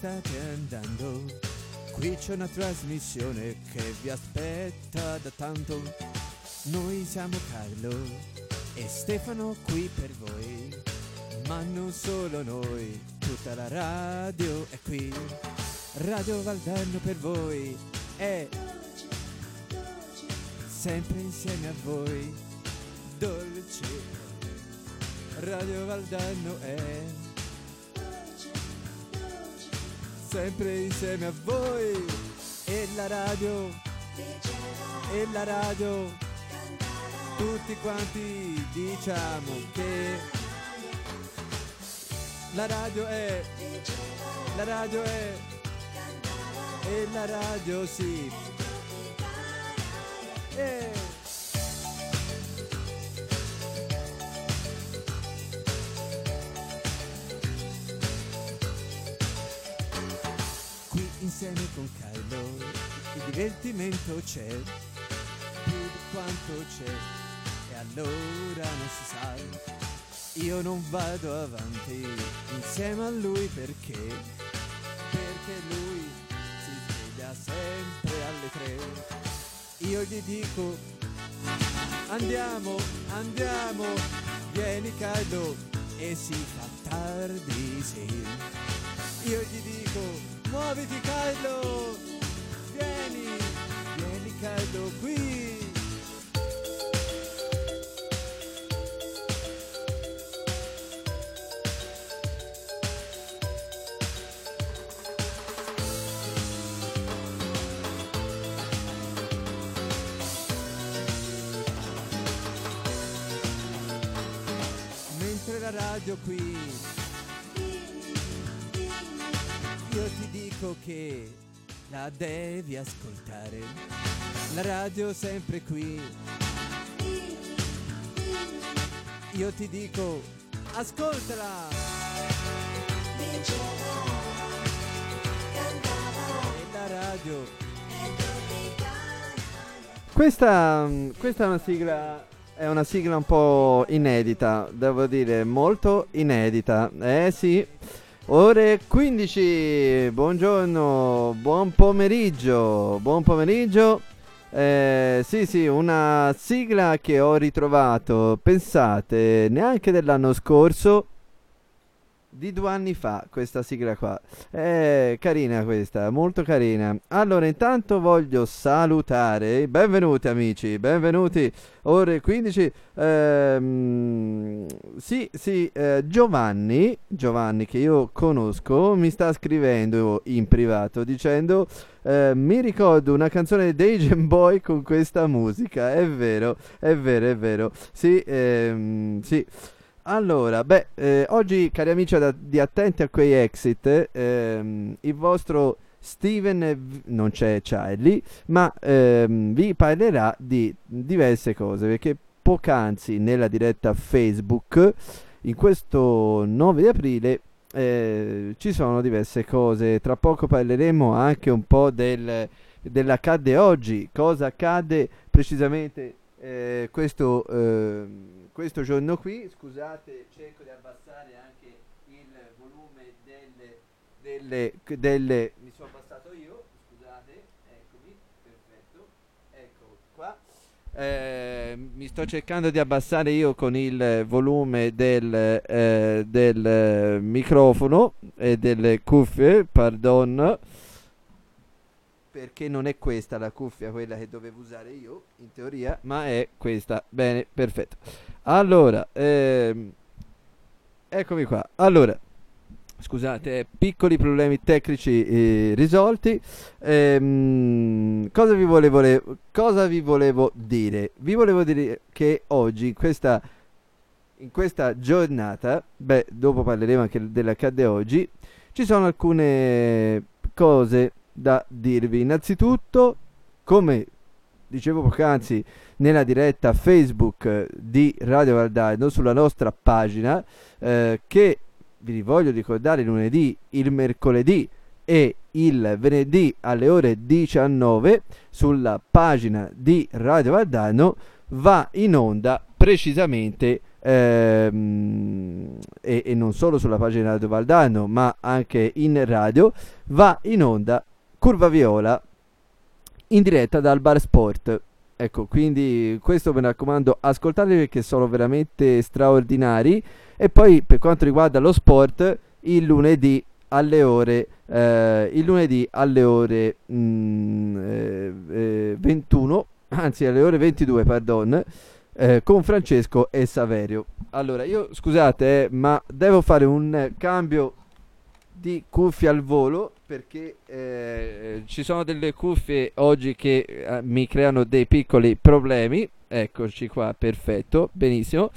state andando? Qui c'è una trasmissione che vi aspetta da tanto. Noi siamo Carlo e Stefano qui per voi. Ma non solo noi, tutta la radio è qui. Radio Valdarno per voi è sempre insieme a voi. Dolce. Radio Valdarno è sempre insieme a voi. E la radio, e la radio, tutti quanti diciamo che la radio è, la radio è, e la radio sì. Eh. Insieme con Carlo il divertimento c'è, più di quanto c'è, e allora non si sa. Io non vado avanti insieme a lui perché, perché lui si sveglia sempre alle tre. Io gli dico, andiamo, andiamo, vieni caldo, e si fa tardi, sì. Io gli dico, muoviti caldo, vieni, vieni caldo qui. Mentre la radio qui dico che la devi ascoltare. La radio sempre qui. Io ti dico, ascoltala! E la radio. Questa, questa è una sigla. È una sigla un po' inedita, devo dire, molto inedita. Eh sì. Ore 15, buongiorno, buon pomeriggio, buon pomeriggio. Eh, sì, sì, una sigla che ho ritrovato, pensate, neanche dell'anno scorso, di due anni fa, questa sigla qua. È carina questa, molto carina. Allora, intanto voglio salutare, benvenuti amici, benvenuti, ore 15. Ehm, sì, sì, eh, Giovanni, Giovanni che io conosco, mi sta scrivendo in privato dicendo eh, mi ricordo una canzone dei Game Boy con questa musica, è vero, è vero, è vero. Sì, ehm, sì. Allora, beh, eh, oggi cari amici da- di Attenti a quei exit, ehm, il vostro Steven non c'è Charlie, ma ehm, vi parlerà di diverse cose perché poc'anzi nella diretta Facebook in questo 9 di aprile eh, ci sono diverse cose. Tra poco parleremo anche un po' del, dell'accadde oggi, cosa accade precisamente eh, questo, ehm, questo giorno qui. Scusate, cerco di abbassare anche il volume delle, delle, delle mi sono abbassato io, scusate, eccomi, perfetto, ecco qua. Eh, mi sto cercando di abbassare io con il volume del, eh, del eh, microfono e delle cuffie, pardon, perché non è questa la cuffia, quella che dovevo usare io, in teoria, ma è questa. Bene, perfetto. Allora, ehm, eccomi qua. Allora, scusate, piccoli problemi tecnici eh, risolti. Ehm, cosa, vi volevo, le- cosa vi volevo dire? Vi volevo dire che oggi, in questa, in questa giornata, beh, dopo parleremo anche dell'accadde oggi, ci sono alcune cose da dirvi. Innanzitutto, come dicevo poc'anzi nella diretta Facebook di Radio Valdarno sulla nostra pagina, eh, che vi voglio ricordare lunedì, il mercoledì e il venerdì alle ore 19 sulla pagina di Radio Valdano va in onda precisamente ehm, e, e, non solo sulla pagina Radio Valdano, ma anche in radio, va in onda Curva Viola in diretta dal Bar Sport. Ecco, quindi questo mi raccomando, ascoltate perché sono veramente straordinari. E poi per quanto riguarda lo sport, il lunedì alle ore, eh, il lunedì alle ore mm, eh, eh, 21, anzi alle ore 22, pardon, eh, con Francesco e Saverio. Allora, io scusate, eh, ma devo fare un cambio di cuffie al volo perché eh, ci sono delle cuffie oggi che eh, mi creano dei piccoli problemi. Eccoci qua, perfetto, benissimo.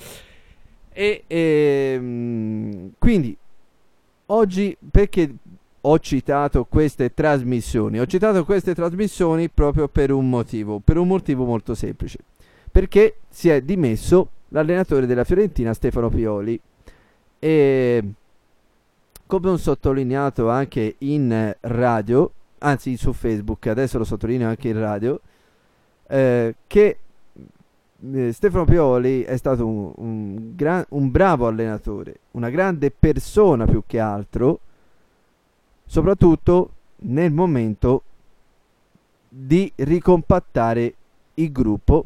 E ehm, quindi oggi perché ho citato queste trasmissioni? Ho citato queste trasmissioni proprio per un motivo, per un motivo molto semplice. Perché si è dimesso l'allenatore della Fiorentina Stefano Pioli e come ho sottolineato anche in radio, anzi su Facebook, adesso lo sottolineo anche in radio, eh, che eh, Stefano Pioli è stato un, un, gran, un bravo allenatore, una grande persona più che altro, soprattutto nel momento di ricompattare il gruppo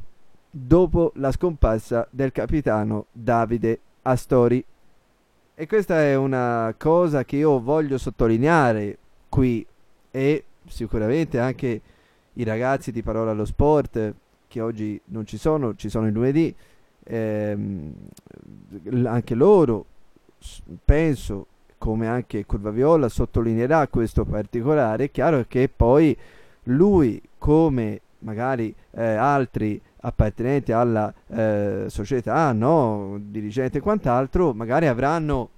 dopo la scomparsa del capitano Davide Astori. E questa è una cosa che io voglio sottolineare qui e sicuramente anche i ragazzi di Parola allo Sport che oggi non ci sono, ci sono il lunedì, ehm, anche loro penso come anche Curva Viola sottolineerà questo particolare, è chiaro che poi lui come magari eh, altri appartenenti alla eh, società, no? dirigenti e quant'altro, magari avranno,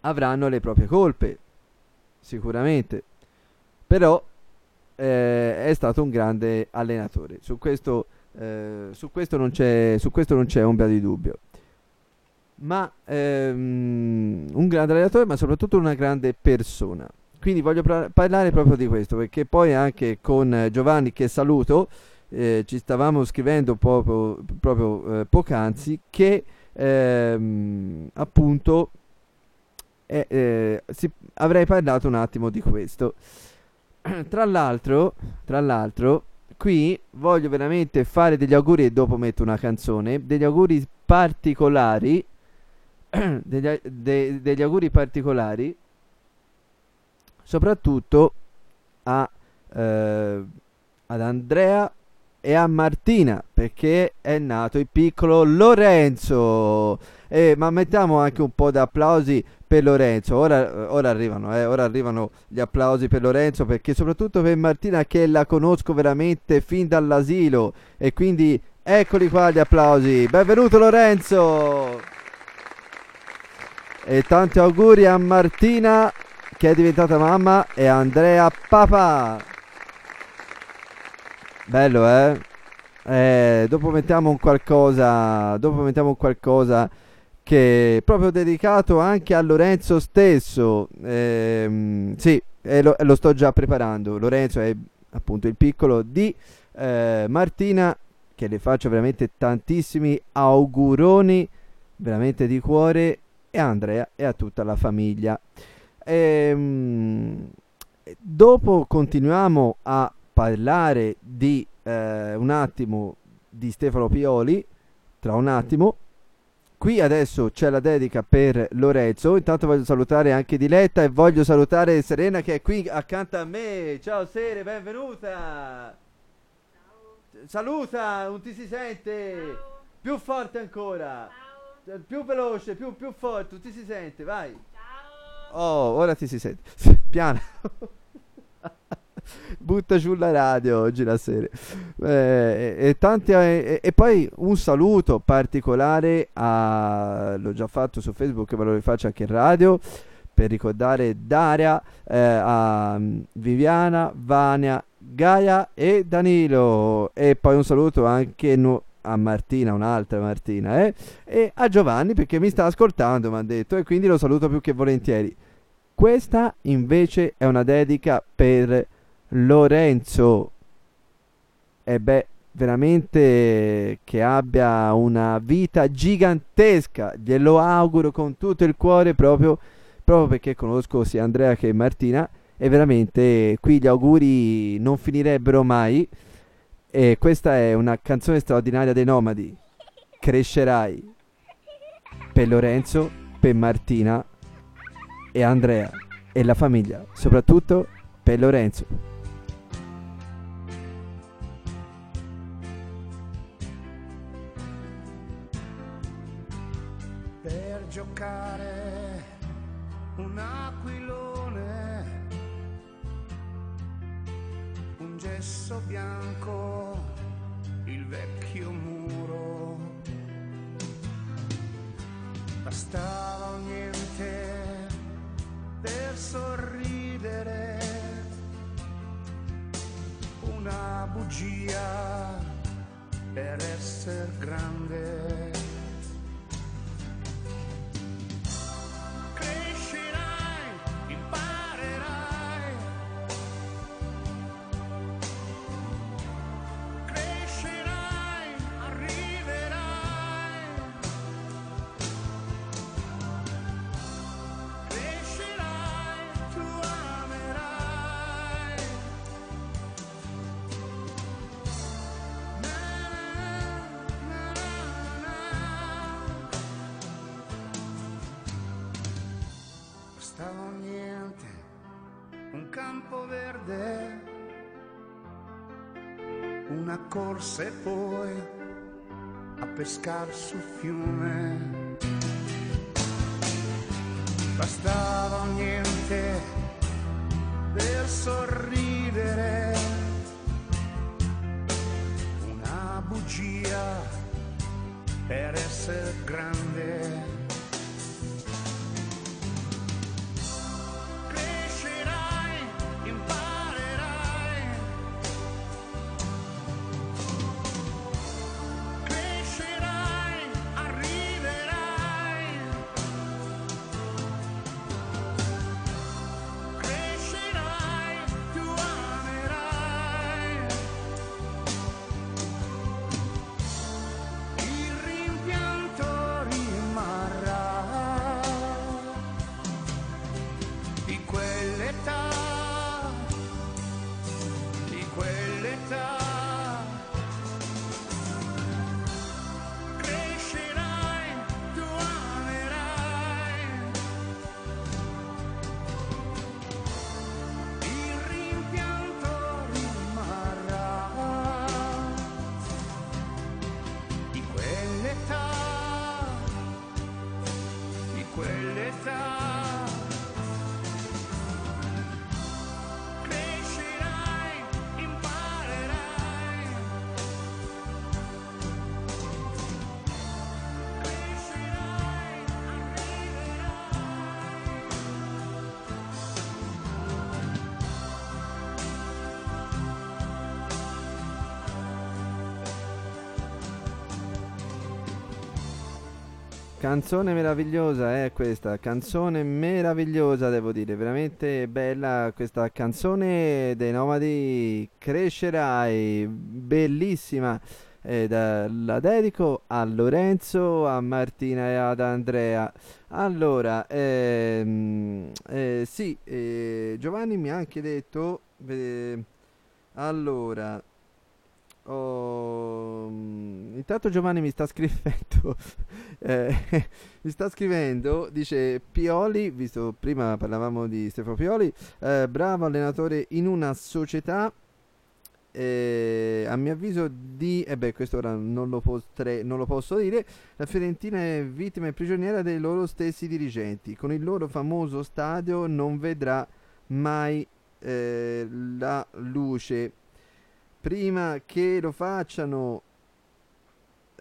avranno le proprie colpe, sicuramente. Però eh, è stato un grande allenatore, su questo, eh, su questo, non, c'è, su questo non c'è ombra di dubbio. Ma ehm, un grande allenatore, ma soprattutto una grande persona. Quindi voglio pra- parlare proprio di questo, perché poi anche con Giovanni, che saluto, eh, ci stavamo scrivendo proprio, proprio eh, poc'anzi che ehm, appunto eh, eh si, avrei parlato un attimo di questo. tra l'altro, tra l'altro, qui voglio veramente fare degli auguri e dopo metto una canzone, degli auguri particolari, degli, de, degli auguri particolari, soprattutto a, eh, ad Andrea e a Martina perché è nato il piccolo Lorenzo. Eh, ma mettiamo anche un po' di applausi per Lorenzo. Ora, ora, arrivano, eh, ora arrivano gli applausi per Lorenzo perché soprattutto per Martina che la conosco veramente fin dall'asilo e quindi eccoli qua gli applausi. Benvenuto Lorenzo. E tanti auguri a Martina che è diventata mamma a Andrea papà. Bello, eh? eh? Dopo mettiamo un qualcosa. Dopo mettiamo un qualcosa che è proprio dedicato anche a Lorenzo stesso. Ehm, sì, lo, lo, sto già preparando. Lorenzo è appunto il piccolo di eh, Martina, che le faccio veramente tantissimi auguroni, veramente di cuore, e a Andrea e a tutta la famiglia. Ehm, dopo continuiamo a parlare di eh, un attimo di Stefano Pioli, tra un attimo. Qui adesso c'è la dedica per Lorenzo. Intanto voglio salutare anche Diletta e voglio salutare Serena che è qui accanto a me. Ciao Sere, benvenuta. Ciao. Saluta, non ti si sente. Ciao. Più forte ancora. Ciao. Più veloce, più, più forte, non ti si sente, vai. Oh, ora ti si sente. Piano. butta giù la radio oggi la sera. Eh, e, tanti, eh, e, poi un saluto particolare a, l'ho già fatto su Facebook, ma lo rifaccio anche in radio, per ricordare Daria, eh, a Viviana, Vania, Gaia e Danilo. E poi un saluto anche no, a Martina, un'altra Martina, eh, e a Giovanni perché mi sta ascoltando, mi ha detto, e quindi lo saluto più che volentieri. Questa invece è una dedica per Lorenzo. E beh, veramente che abbia una vita gigantesca. Glielo auguro con tutto il cuore proprio, proprio perché conosco sia Andrea che Martina e veramente qui gli auguri non finirebbero mai. E questa è una canzone straordinaria dei Nomadi. Crescerai per Lorenzo, per Martina e Andrea e la famiglia, soprattutto per Lorenzo. giocare un aquilone, un gesso bianco, il vecchio muro. Bastava sorridere, una bugia per essere grande. Corse poi a pescar sul fiume. Bastava niente Canzone meravigliosa è eh, questa, canzone meravigliosa devo dire, veramente bella questa canzone dei Nomadi Crescerai, bellissima. Eh, da, la dedico a Lorenzo, a Martina e ad Andrea. Allora, ehm, eh, sì, eh, Giovanni mi ha anche detto, allora, Oh, intanto Giovanni mi sta scrivendo, eh, mi sta scrivendo, dice Pioli, visto prima parlavamo di Stefano Pioli, eh, bravo allenatore in una società, eh, a mio avviso di, e eh beh questo ora non lo, potre, non lo posso dire, la Fiorentina è vittima e prigioniera dei loro stessi dirigenti, con il loro famoso stadio non vedrà mai eh, la luce. Prima che lo facciano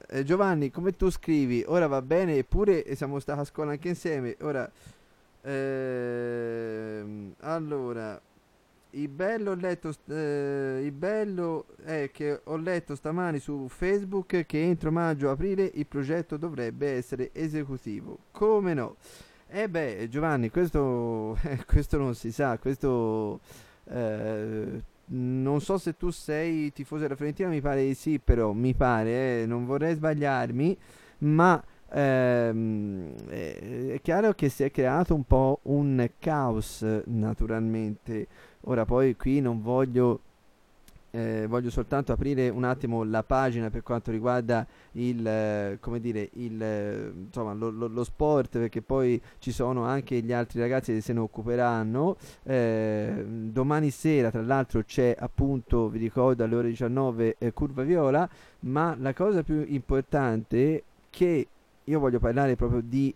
eh, Giovanni come tu scrivi? Ora va bene eppure siamo stati a scuola anche insieme. Ora ehm, allora il bello ho letto eh, il bello è che ho letto stamani su Facebook che entro maggio aprile il progetto dovrebbe essere esecutivo. Come no? Eh beh Giovanni questo, questo non si sa questo eh, non so se tu sei tifoso della Fiorentina, mi pare di sì, però mi pare, eh, non vorrei sbagliarmi, ma ehm, è chiaro che si è creato un po' un caos naturalmente. Ora poi qui non voglio eh, voglio soltanto aprire un attimo la pagina per quanto riguarda il, eh, come dire, il, eh, insomma, lo, lo, lo, sport, perché poi ci sono anche gli altri ragazzi che se ne occuperanno. Eh, domani sera, tra l'altro, c'è appunto, vi ricordo, alle ore 19 eh, Curva Viola, ma la cosa più importante è che io voglio parlare proprio di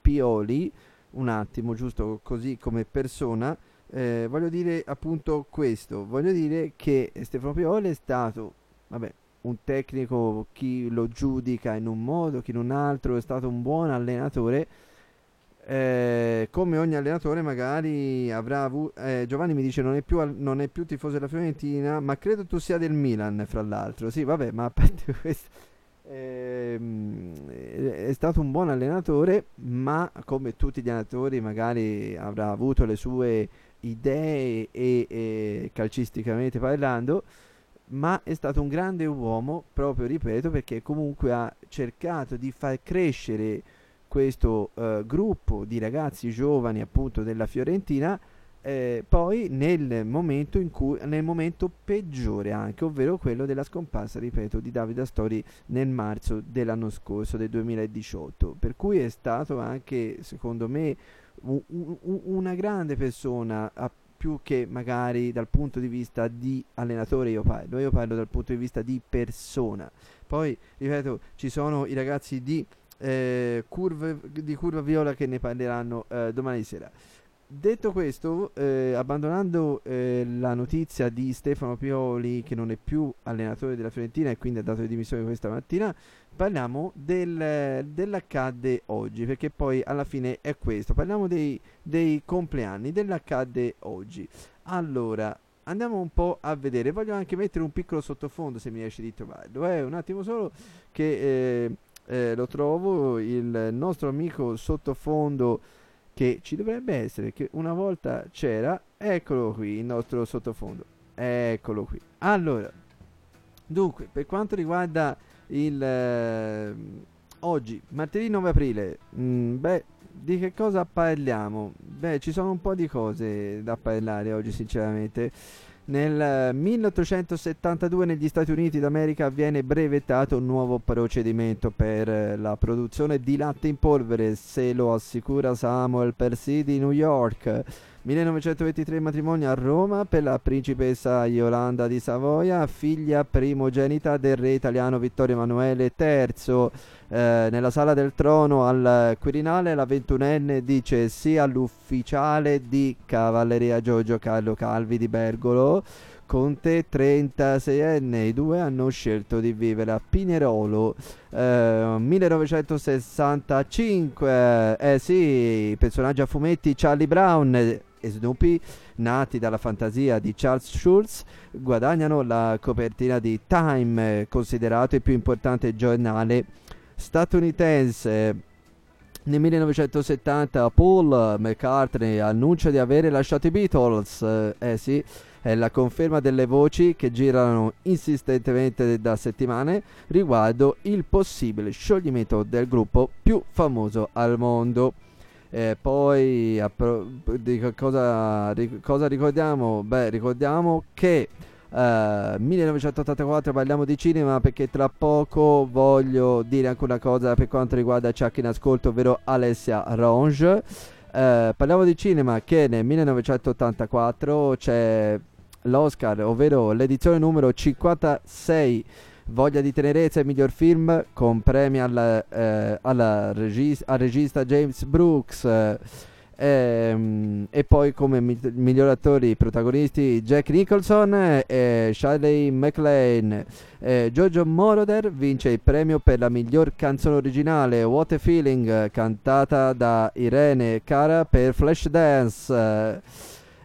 Pioli, un attimo, giusto così come persona. Eh, voglio dire appunto questo, voglio dire che Stefano Pioli è stato, vabbè, un tecnico, chi lo giudica in un modo, chi in un altro, è stato un buon allenatore. Eh, come ogni allenatore magari avrà avuto eh, Giovanni mi dice non è, più al- non è più tifoso della Fiorentina ma credo tu sia del Milan fra l'altro sì vabbè ma a parte questo ehm, è stato un buon allenatore ma come tutti gli allenatori magari avrà avuto le sue idee e, e calcisticamente parlando, ma è stato un grande uomo, proprio ripeto, perché comunque ha cercato di far crescere questo uh, gruppo di ragazzi giovani appunto della Fiorentina eh, poi nel momento in cui nel momento peggiore anche ovvero quello della scomparsa ripeto di Davide Astori nel marzo dell'anno scorso del 2018 per cui è stato anche secondo me una grande persona più che magari dal punto di vista di allenatore io parlo, io parlo dal punto di vista di persona. Poi, ripeto, ci sono i ragazzi di, eh, curve, di Curva Viola che ne parleranno eh, domani sera. Detto questo, eh, abbandonando eh, la notizia di Stefano Pioli che non è più allenatore della Fiorentina e quindi ha dato le dimissioni questa mattina, parliamo del, dell'accadde oggi, perché poi alla fine è questo, parliamo dei, dei compleanni dell'accadde oggi. Allora, andiamo un po' a vedere, voglio anche mettere un piccolo sottofondo se mi riesce di trovarlo, eh, un attimo solo che eh, eh, lo trovo, il nostro amico sottofondo che ci dovrebbe essere, che una volta c'era, eccolo qui il nostro sottofondo, eccolo qui. Allora, dunque, per quanto riguarda il eh, oggi, martedì 9 aprile, mm, beh, di che cosa parliamo? Beh, ci sono un po' di cose da parlare oggi, sinceramente. Nel 1872 negli Stati Uniti d'America viene brevettato un nuovo procedimento per la produzione di latte in polvere, se lo assicura Samuel Percy di New York. 1923 matrimonio a Roma per la principessa Yolanda di Savoia, figlia primogenita del re italiano Vittorio Emanuele III. Eh, nella sala del trono al Quirinale la ventunenne dice sì all'ufficiale di cavalleria Giorgio Carlo Calvi di Bergolo. Conte 36enne, i due hanno scelto di vivere a Pinerolo eh, 1965, eh sì, personaggi a fumetti Charlie Brown e Snoopy, nati dalla fantasia di Charles Schulz, guadagnano la copertina di Time, considerato il più importante giornale statunitense. Nel 1970 Paul McCartney annuncia di aver lasciato i Beatles, eh sì, è la conferma delle voci che girano insistentemente da settimane riguardo il possibile scioglimento del gruppo più famoso al mondo. Eh, poi appro- di cosa, di cosa ricordiamo? Beh, ricordiamo che Uh, 1984 parliamo di cinema perché tra poco voglio dire anche una cosa per quanto riguarda Chuck in ascolto, ovvero Alessia Ronge. Uh, parliamo di cinema che nel 1984 c'è l'Oscar, ovvero l'edizione numero 56 Voglia di tenerezza e miglior film con premi alla, eh, alla regis- al regista James Brooks eh, e poi come mi- miglior attori protagonisti Jack Nicholson e Shirley MacLaine. Eh, Giorgio Moroder vince il premio per la miglior canzone originale What a Feeling cantata da Irene Cara per Flashdance.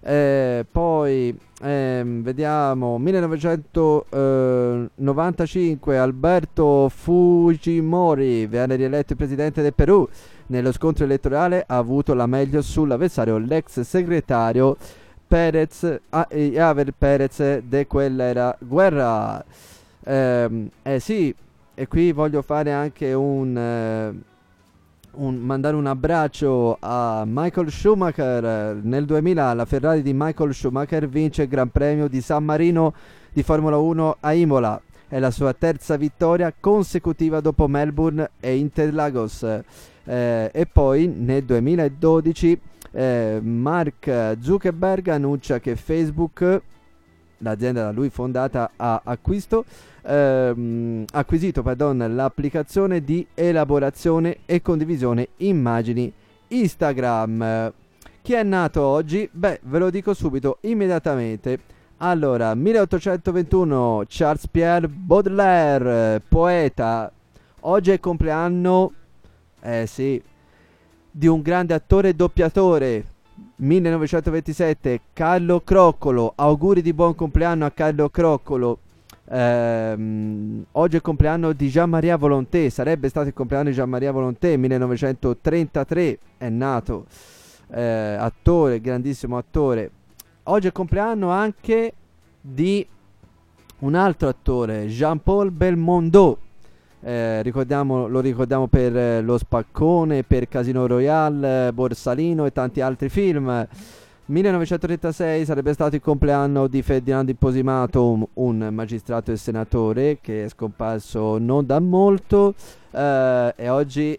Eh, poi ehm, vediamo 1995 Alberto Fujimori viene rieletto presidente del Perù. Nello scontro elettorale ha avuto la meglio sull'avversario l'ex segretario Perez a, e Aver Perez de quella era guerra. Ehm, eh sì, e qui voglio fare anche un, eh, un, mandare un abbraccio a Michael Schumacher. Nel 2000 la Ferrari di Michael Schumacher vince il Gran Premio di San Marino di Formula 1 a Imola. È la sua terza vittoria consecutiva dopo Melbourne e Interlagos. Eh, e poi nel 2012 eh, Mark Zuckerberg annuncia che Facebook, l'azienda da lui fondata, ha acquisto, ehm, acquisito pardon, l'applicazione di elaborazione e condivisione immagini Instagram. Chi è nato oggi? Beh, ve lo dico subito, immediatamente. Allora, 1821 Charles Pierre Baudelaire, poeta. Oggi è il compleanno, eh sì, di un grande attore e doppiatore. 1927 Carlo Croccolo. Auguri di buon compleanno a Carlo Croccolo. Ehm, oggi è il compleanno di Jean Maria Volonté. Sarebbe stato il compleanno di Jean Maria Volonté. 1933 è nato. Eh, attore, grandissimo attore. Oggi è il compleanno anche di un altro attore, Jean-Paul Belmondo. Eh, lo ricordiamo per eh, Lo Spaccone, per Casino Royale, Borsalino e tanti altri film. 1936 sarebbe stato il compleanno di Ferdinando Imposimato, un, magistrato e senatore che è scomparso non da molto. Eh, e oggi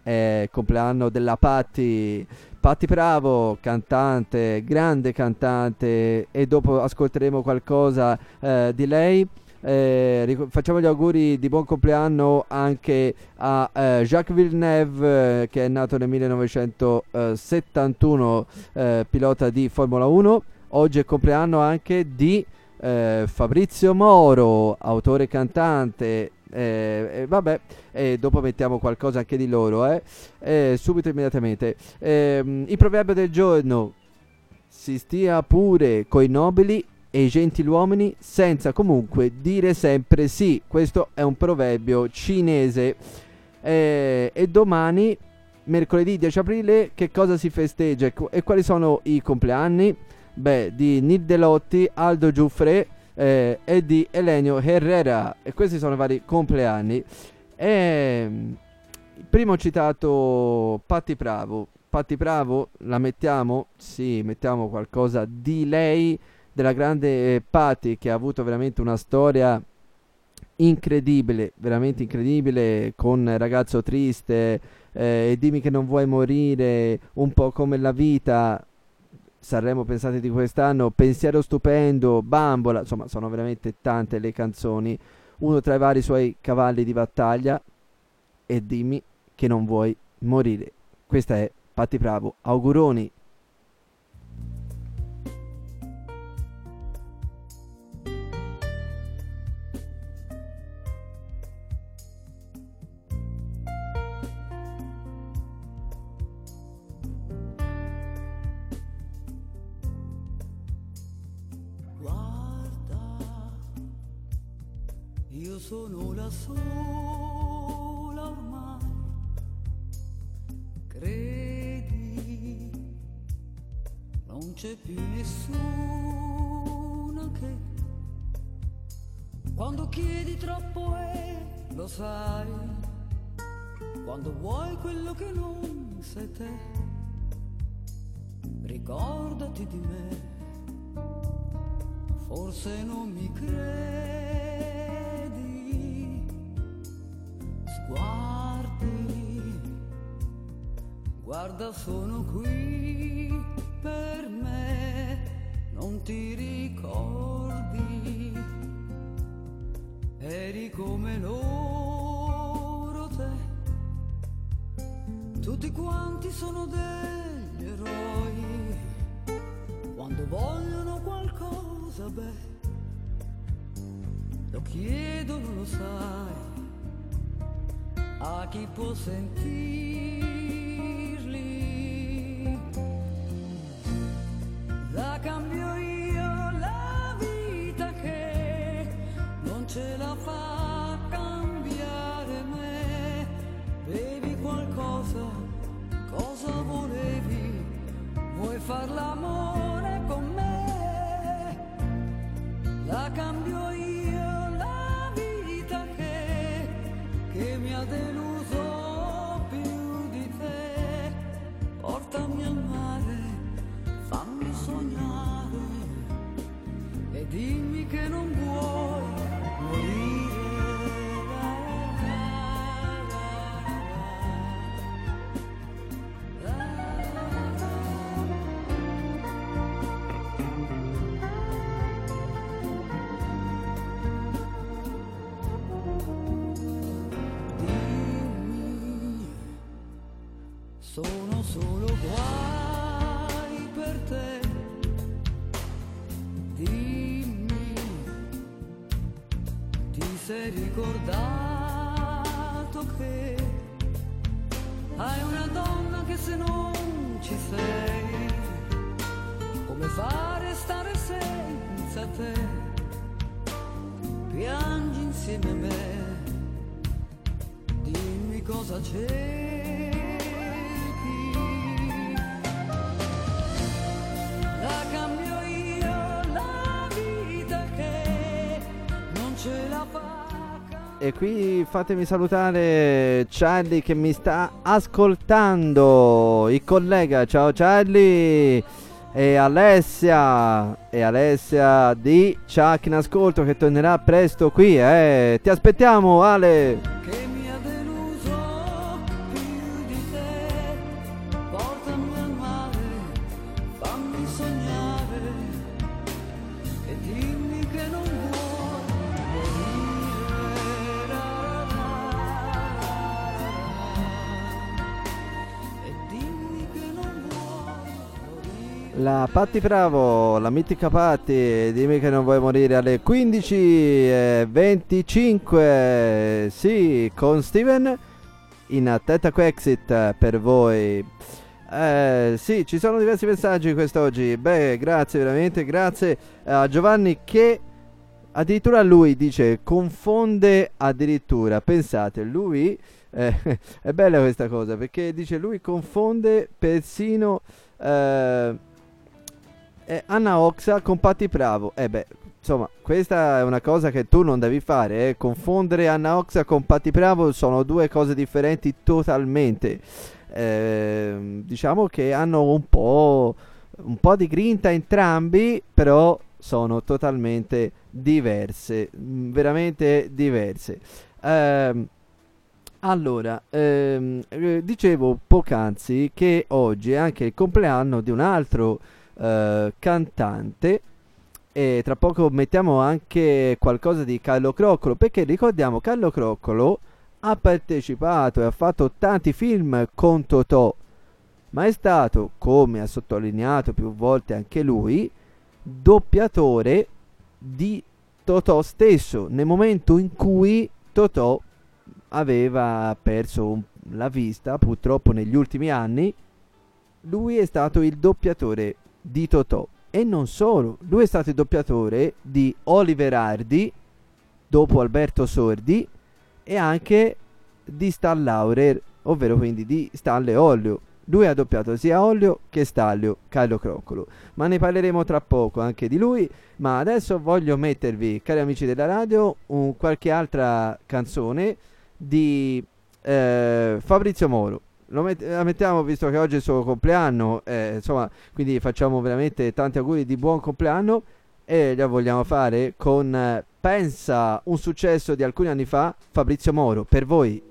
è il compleanno della Patti. Patti Bravo, cantante, grande cantante, e dopo ascolteremo qualcosa eh, di lei. Eh, facciamo gli auguri di buon compleanno anche a eh, Jacques Villeneuve eh, che è nato nel 1971 eh, pilota di Formula 1 oggi è compleanno anche di eh, Fabrizio Moro autore e cantante. Eh, vabbè e dopo mettiamo qualcosa anche di loro subito immediatamente. Ehm, il proverbio del giorno. Si stia pure coi nobili e i gentiluomini senza comunque dire sempre sì. Questo è un proverbio cinese. Eh, e domani, mercoledì 10 aprile, che cosa si festeggia e quali sono i compleanni? Beh, di Nid Delotti, Aldo Giuffre eh, e di Elenio Herrera. E questi sono i vari compleanni. E, primo citato Patti Bravo. Patti Bravo, la mettiamo? Sì, mettiamo qualcosa di lei della grande eh, Patti che ha avuto veramente una storia incredibile, veramente incredibile, con Ragazzo Triste eh, Dimmi che non vuoi morire, un po' come la vita, Sanremo pensate di quest'anno, Pensiero stupendo, Bambola, insomma sono veramente tante le canzoni, uno tra i vari suoi cavalli di battaglia e Dimmi che non vuoi morire. Questa è Patti Bravo, auguroni sono la sola ormai. Credi, non c'è più nessuno che quando chiedi troppo è, lo sai, quando vuoi quello che non sei te, ricordati di me, forse non mi credi Guardi, guarda sono qui per me, non ti ricordi, eri come loro te, tutti quanti sono degli eroi, quando vogliono qualcosa, beh, lo chiedono, lo sai a chi può sentirli. La cambio io la vita che non ce la fa cambiare me. Bevi qualcosa, cosa volevi? Vuoi far l'amore solo guai per te. Dimmi, ti sei ricordato che hai una donna che se non ci sei, come fare stare senza te? Piangi insieme a me, dimmi cosa cerchi. E qui fatemi salutare Charlie che mi sta ascoltando, il collega, ciao Charlie, e Alessia, e Alessia di Chuck in ascolto che tornerà presto qui, eh. Ti aspettiamo Ale! Patti Bravo, la mitica Patti, dimmi che non vuoi morire alle 15.25, sì, con Steven in attenta Quexit per voi. Eh, sì, ci sono diversi messaggi quest'oggi. Beh, grazie veramente, grazie a Giovanni che addirittura lui dice confonde addirittura. Pensate, lui eh, è bella questa cosa perché dice lui confonde persino eh, eh, Anna Oxa con Patti Bravo. Eh beh, insomma, questa è una cosa che tu non devi fare. eh. Confondere Anna Oxa con Patti Bravo sono due cose differenti totalmente. Ehm, diciamo che hanno un po', un po' di grinta entrambi, però sono totalmente diverse. mm, Veramente diverse. Ehm, allora, ehm, eh, dicevo poc'anzi che oggi è anche il compleanno di un altro eh, cantante. E tra poco mettiamo anche qualcosa di Carlo Croccolo perché ricordiamo Carlo Croccolo ha partecipato e ha fatto tanti film con Totò ma è stato, come ha sottolineato più volte anche lui, doppiatore di Totò stesso nel momento in cui Totò aveva perso la vista purtroppo negli ultimi anni lui è stato il doppiatore di Totò e non solo, lui è stato il doppiatore di Oliver Hardy dopo Alberto Sordi e anche di Stan Laurer, ovvero quindi di Stanley Ollio. Lui ha doppiato sia Ollio che Stanlio, Carlo Croccolo. Ma ne parleremo tra poco anche di lui. Ma adesso voglio mettervi, cari amici della radio, un, qualche altra canzone di eh, Fabrizio Moro. Met- la mettiamo visto che oggi è il suo compleanno, eh, insomma, quindi facciamo veramente tanti auguri di buon compleanno e la vogliamo fare con eh, Pensa, un successo di alcuni anni fa, Fabrizio Moro, per voi.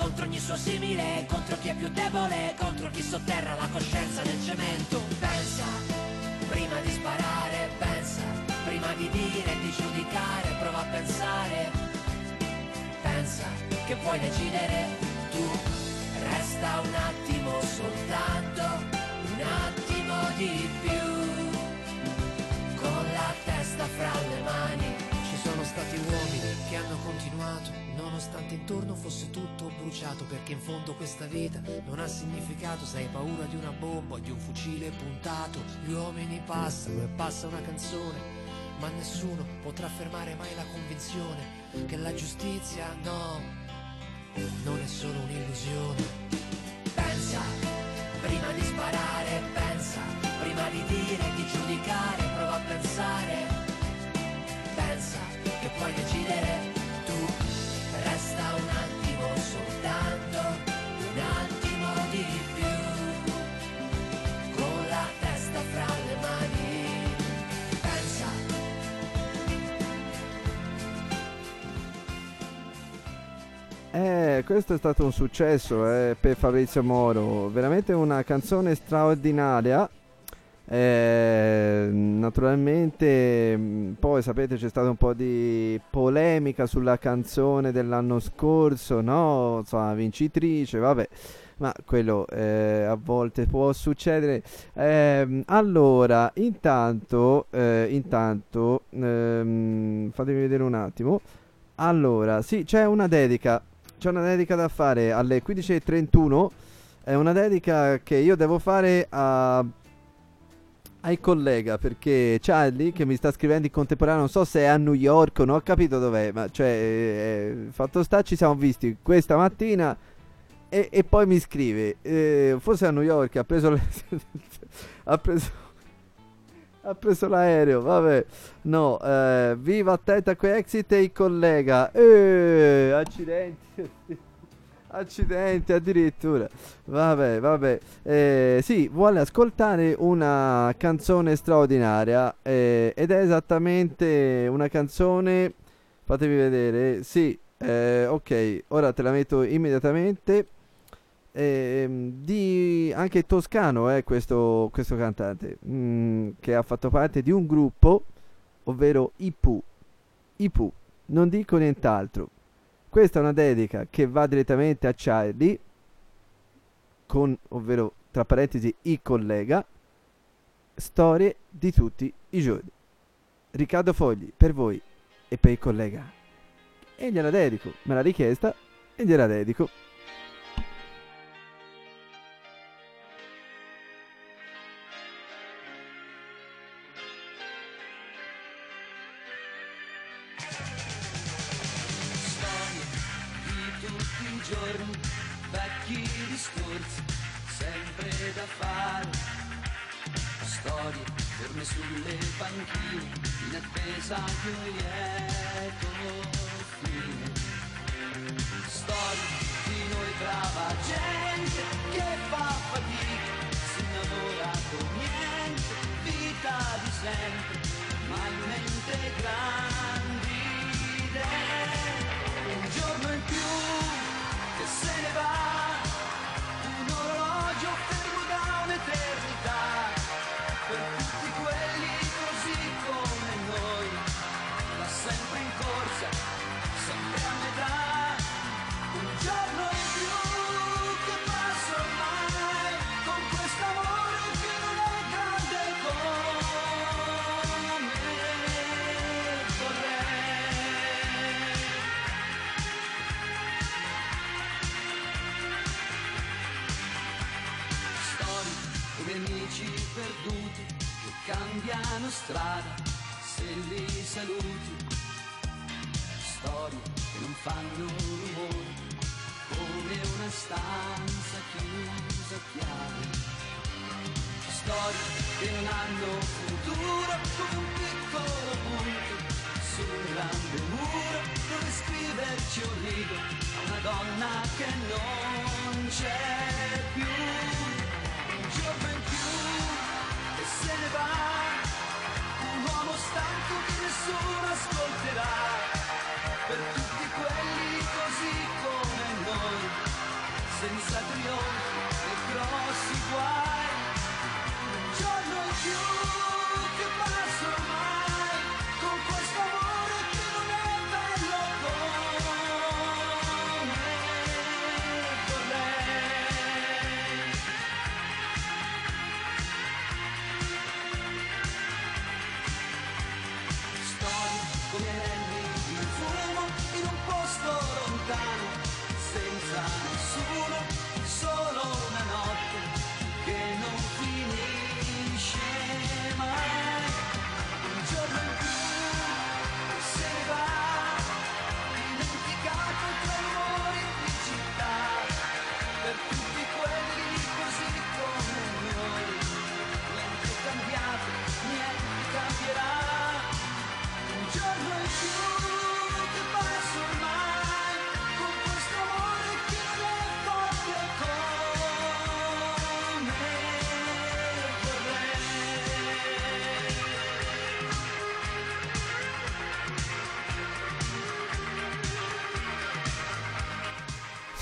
Contro ogni suo simile, contro chi è più debole, contro chi sotterra la coscienza nel cemento. Pensa, prima di sparare, pensa, prima di dire, di giudicare, prova a pensare. Pensa che puoi decidere tu, resta un attimo soltanto, un attimo di più, con la testa fra le mani. Stati uomini che hanno continuato, nonostante intorno fosse tutto bruciato, perché in fondo questa vita non ha significato se hai paura di una bomba o di un fucile puntato. Gli uomini passano e passa una canzone, ma nessuno potrà fermare mai la convinzione che la giustizia no, non è solo un'illusione. Pensa, prima di sparare, pensa, prima di dire, di giudicare, prova a pensare. Pensa puoi decidere tu, resta un attimo soltanto, un attimo di più, con la testa fra le mani. Pensa. Eh, questo è stato un successo eh, per Fabrizio Moro, veramente una canzone straordinaria. Eh, naturalmente, mh, poi sapete c'è stata un po' di polemica sulla canzone dell'anno scorso, no? Insomma, vincitrice, vabbè, ma quello eh, a volte può succedere. Ehm, allora, intanto, eh, intanto, ehm, fatemi vedere un attimo. Allora, sì, c'è una dedica. C'è una dedica da fare alle 15.31. È una dedica che io devo fare a, ai collega perché Charlie che mi sta scrivendo in contemporanea, non so se è a New York, non ho capito dov'è, ma cioè, eh, fatto sta, ci siamo visti questa mattina e, e poi mi scrive, eh, forse a New York, ha preso, le- ha preso, ha preso l'aereo, vabbè, no, eh, viva attenta qui exit e il collega, eh, accidenti. Accidenti addirittura. Vabbè, vabbè. Eh, sì, vuole ascoltare una canzone straordinaria. eh, ed è esattamente una canzone. Fatemi vedere. Sì, eh, ok. Ora te la metto immediatamente. ehm, di anche toscano è questo, questo cantante. mm, che ha fatto parte di un gruppo, ovvero Ipu. Ipu. Non dico nient'altro. Questa è una dedica che va direttamente a Charlie, con, ovvero tra parentesi il collega, storie di tutti i giorni. Riccardo Fogli, per voi e per il collega. E gliela dedico, me l'ha richiesta e gliela dedico.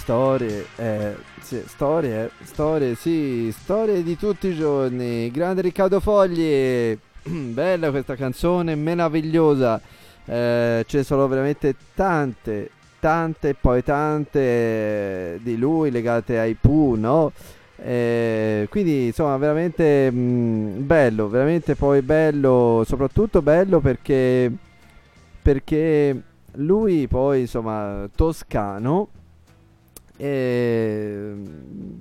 Storie, eh, sì, storie, storie, sì, storie di tutti i giorni. Grande Riccardo Fogli, bella questa canzone, meravigliosa. Eh, ce ne sono veramente tante, tante e poi tante eh, di lui legate ai Pooh, no? Eh, quindi insomma veramente mh, bello, veramente poi bello, soprattutto bello perché perché lui poi insomma toscano e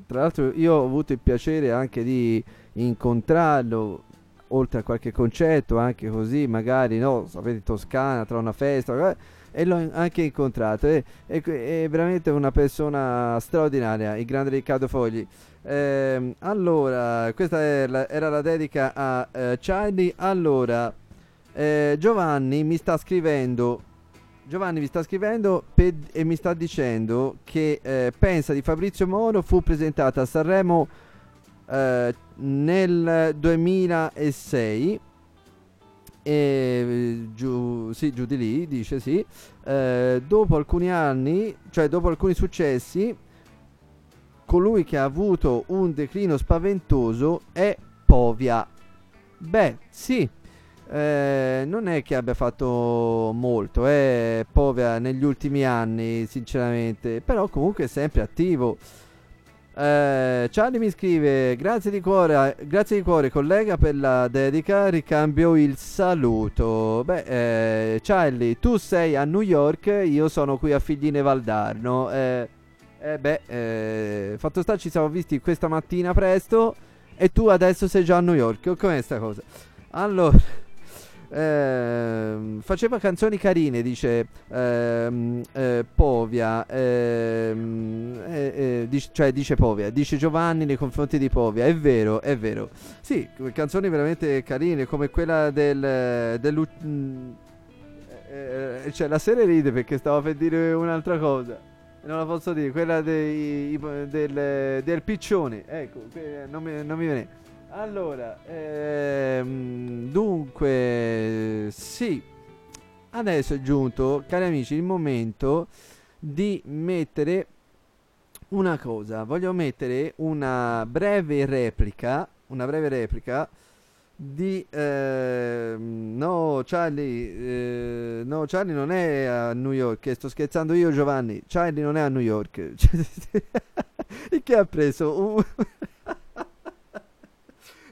tra l'altro io ho avuto il piacere anche di incontrarlo oltre a qualche concerto anche così magari no sapete Toscana tra una festa eh, e l'ho anche incontrato. E, e- è veramente una persona straordinaria il grande Riccardo Fogli. Ehm, allora questa la- era la dedica a eh, Charlie. Allora eh, Giovanni mi sta scrivendo Giovanni mi sta scrivendo pe- e mi sta dicendo che eh, pensa di Fabrizio Moro fu presentata a Sanremo eh, nel 2006 e giù, sì, giù di lì dice sì. Eh, dopo alcuni anni cioè dopo alcuni successi colui che ha avuto un declino spaventoso è Povia. Beh sì eh, non è che abbia fatto molto, è povera negli ultimi anni, sinceramente, però comunque è sempre attivo. Eh, Charlie mi scrive: grazie di, cuore, grazie di cuore, collega, per la dedica. Ricambio il saluto. Beh, eh, Charlie, tu sei a New York, io sono qui a Figline Valdarno. Eh, eh beh, eh, fatto sta, ci siamo visti questa mattina presto. E tu adesso sei già a New York. Com'è sta cosa? Allora. Ehm, faceva canzoni carine, dice ehm, eh, Povia, ehm, eh, eh, dic- cioè dice Povia, dice Giovanni nei confronti di Povia, è vero, è vero. Sì, canzoni veramente carine come quella del... dell'u- mm, eh, eh, cioè la serie ride perché stavo per dire un'altra cosa. Non la posso dire, quella dei, del, del piccione. Ecco, non mi, non mi viene. Allora, ehm, dunque, sì, adesso è giunto, cari amici, il momento di mettere una cosa. Voglio mettere una breve replica, una breve replica di... ehm, no, Charlie, eh, no, Charlie non è a New York, sto scherzando io Giovanni, Charlie non è a New York. Il che ha preso un...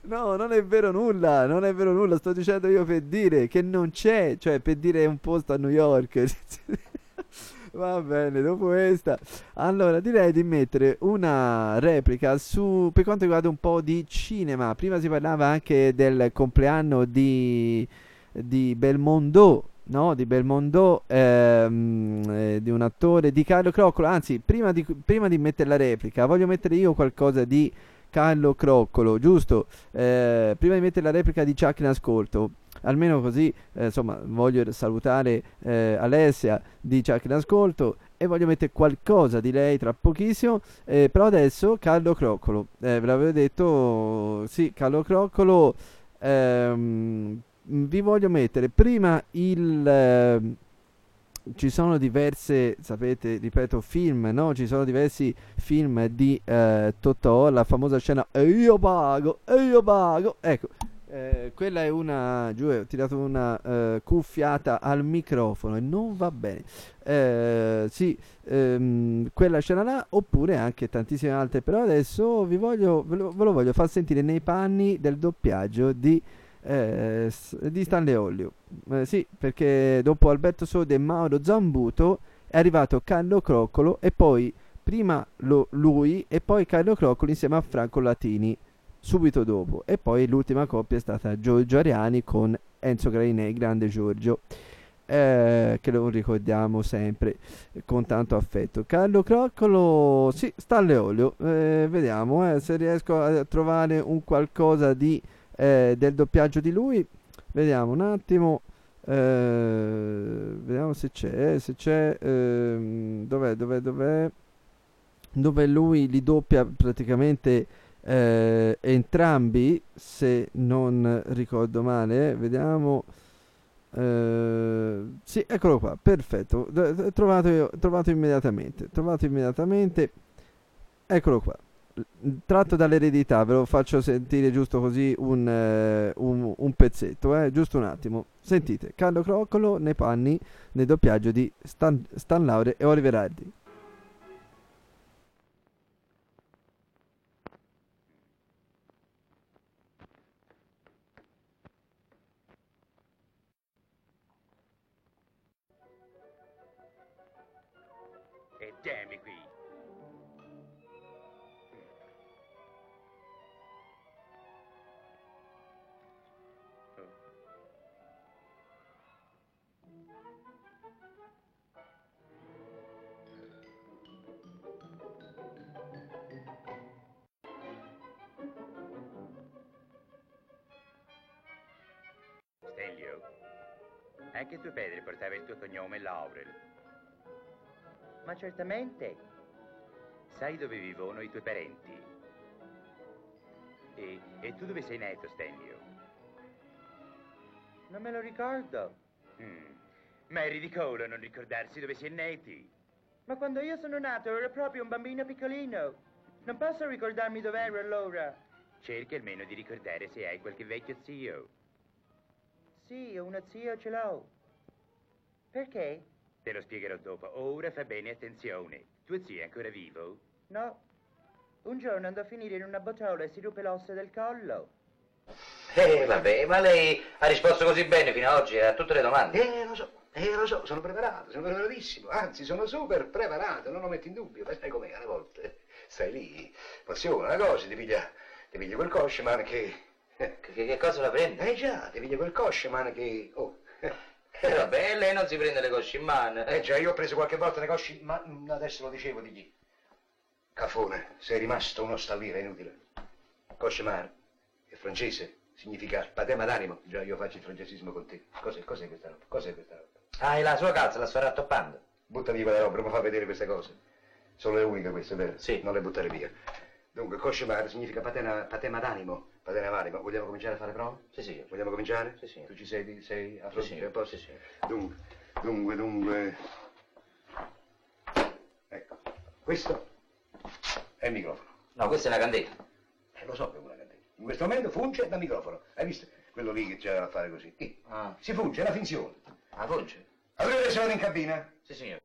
No, non è vero nulla, non è vero nulla, sto dicendo io per dire che non c'è, cioè per dire un posto a New York. Va bene, dopo questa. Allora, direi di mettere una replica su per quanto riguarda un po' di cinema. Prima si parlava anche del compleanno di, di Belmondo. No, di Belmondo, ehm, eh, di un attore, di Carlo Croccolo. Anzi, prima di, prima di mettere la replica, voglio mettere io qualcosa di Carlo Croccolo, giusto? Eh, prima di mettere la replica di Chuck in ascolto, almeno così, eh, insomma, voglio salutare eh, Alessia di Chuck in ascolto e voglio mettere qualcosa di lei tra pochissimo, eh, però adesso Carlo Croccolo, eh, ve l'avevo detto, sì, Carlo Croccolo, ehm, vi voglio mettere prima il... ci sono diverse, sapete, ripeto, film, no? Ci sono diversi film di eh, Totò, la famosa scena E io pago, e io pago. Ecco, eh, quella è una, giù, ho tirato una eh, cuffiata al microfono e non va bene. Eh, sì, ehm, quella scena là, oppure anche tantissime altre, però adesso vi voglio, ve lo, ve lo voglio far sentire nei panni del doppiaggio di eh, di Stanley Ollio. Eh, sì, perché dopo Alberto Sode e Mauro Zambuto è arrivato Carlo Croccolo e poi prima lo- lui e poi Carlo Croccolo insieme a Franco Latini subito dopo. E poi l'ultima coppia è stata Giorgio Ariani con Enzo Grainei, grande Giorgio. eh, che lo ricordiamo sempre con tanto affetto. Carlo Croccolo, sì, Stanley Olio. eh, vediamo eh, se riesco a trovare un qualcosa di eh, del doppiaggio di lui. Vediamo un attimo. eh, vediamo se c'è. Se c'è. ehm, dov'è? Dov'è? Dov'è? Dove lui li doppia praticamente eh, entrambi. Se non ricordo male. Vediamo. Eh, sì, eccolo qua. Perfetto. Trovato, trovato immediatamente. Trovato immediatamente. Eccolo qua tratto dall'eredità, ve lo faccio sentire giusto così un, eh, un- un pezzetto, eh, giusto un attimo. Sentite, Carlo Croccolo nei panni nel doppiaggio di Stan, Stan Laure e Oliver Hardy. Anche tuo padre portava il tuo cognome Laurel. Ma certamente. Sai dove vivono i tuoi parenti? E, e tu dove sei nato, Stelio? Non me lo ricordo. Mm. Ma è ridicolo non ricordarsi dove si è nati. Ma quando io sono nato ero proprio un bambino piccolino. Non posso ricordarmi dove ero allora. Cerca almeno di ricordare se hai qualche vecchio zio. Sì, uno zio ce l'ho. Perché? Te lo spiegherò dopo. Ora fa bene attenzione. Tuo zio è ancora vivo? No. Un giorno andò a finire in una botola e si ruppe l'osso del collo. Eh, vabbè, ma lei ha risposto così bene fino ad oggi a tutte le domande. Eh, lo so, eh, lo so, sono preparato, sono preparatissimo, anzi sono super preparato, non lo metto in dubbio, ma sai com'è, alle volte stai lì, passione, una cosa, ti piglia, ti piglia quel cosceman che... Che, che cosa la prende? Eh già, ti piglia quel cosceman che... Oh, Eh, vabbè, lei non si prende le cosce in mano. eh già, io ho preso qualche volta le cosce, ma mm, adesso lo dicevo di chi. Cafone, sei rimasto uno stallire inutile. Cosceman, è francese, significa patema d'animo. Già, io faccio il francesismo con te. Cos'è, cos'è questa roba? Cos'è questa roba? Ah, e la sua calza la sto rattoppando. Butta via quella roba, non mi fa vedere queste cose. Sono le uniche queste, vero? Sì. Non le buttare via. Dunque, coscemare significa patena, patema d'animo. Patena d'animo. Vogliamo cominciare a fare prove? Sì, sì. Vogliamo cominciare? Sì, sì. Tu ci sei, sei a Sì, fronte? sì. a posto? Sì, sì. Dunque, dunque, dunque. Ecco, questo è il microfono. No, questa è una candela. Eh, lo so che è una candela. In questo momento funge da microfono. Hai visto? Quello lì che c'era a fare così. Sì. Ah, Si funge, è una finzione. la funge? Allora adesso vado in cabina. Sì, signore.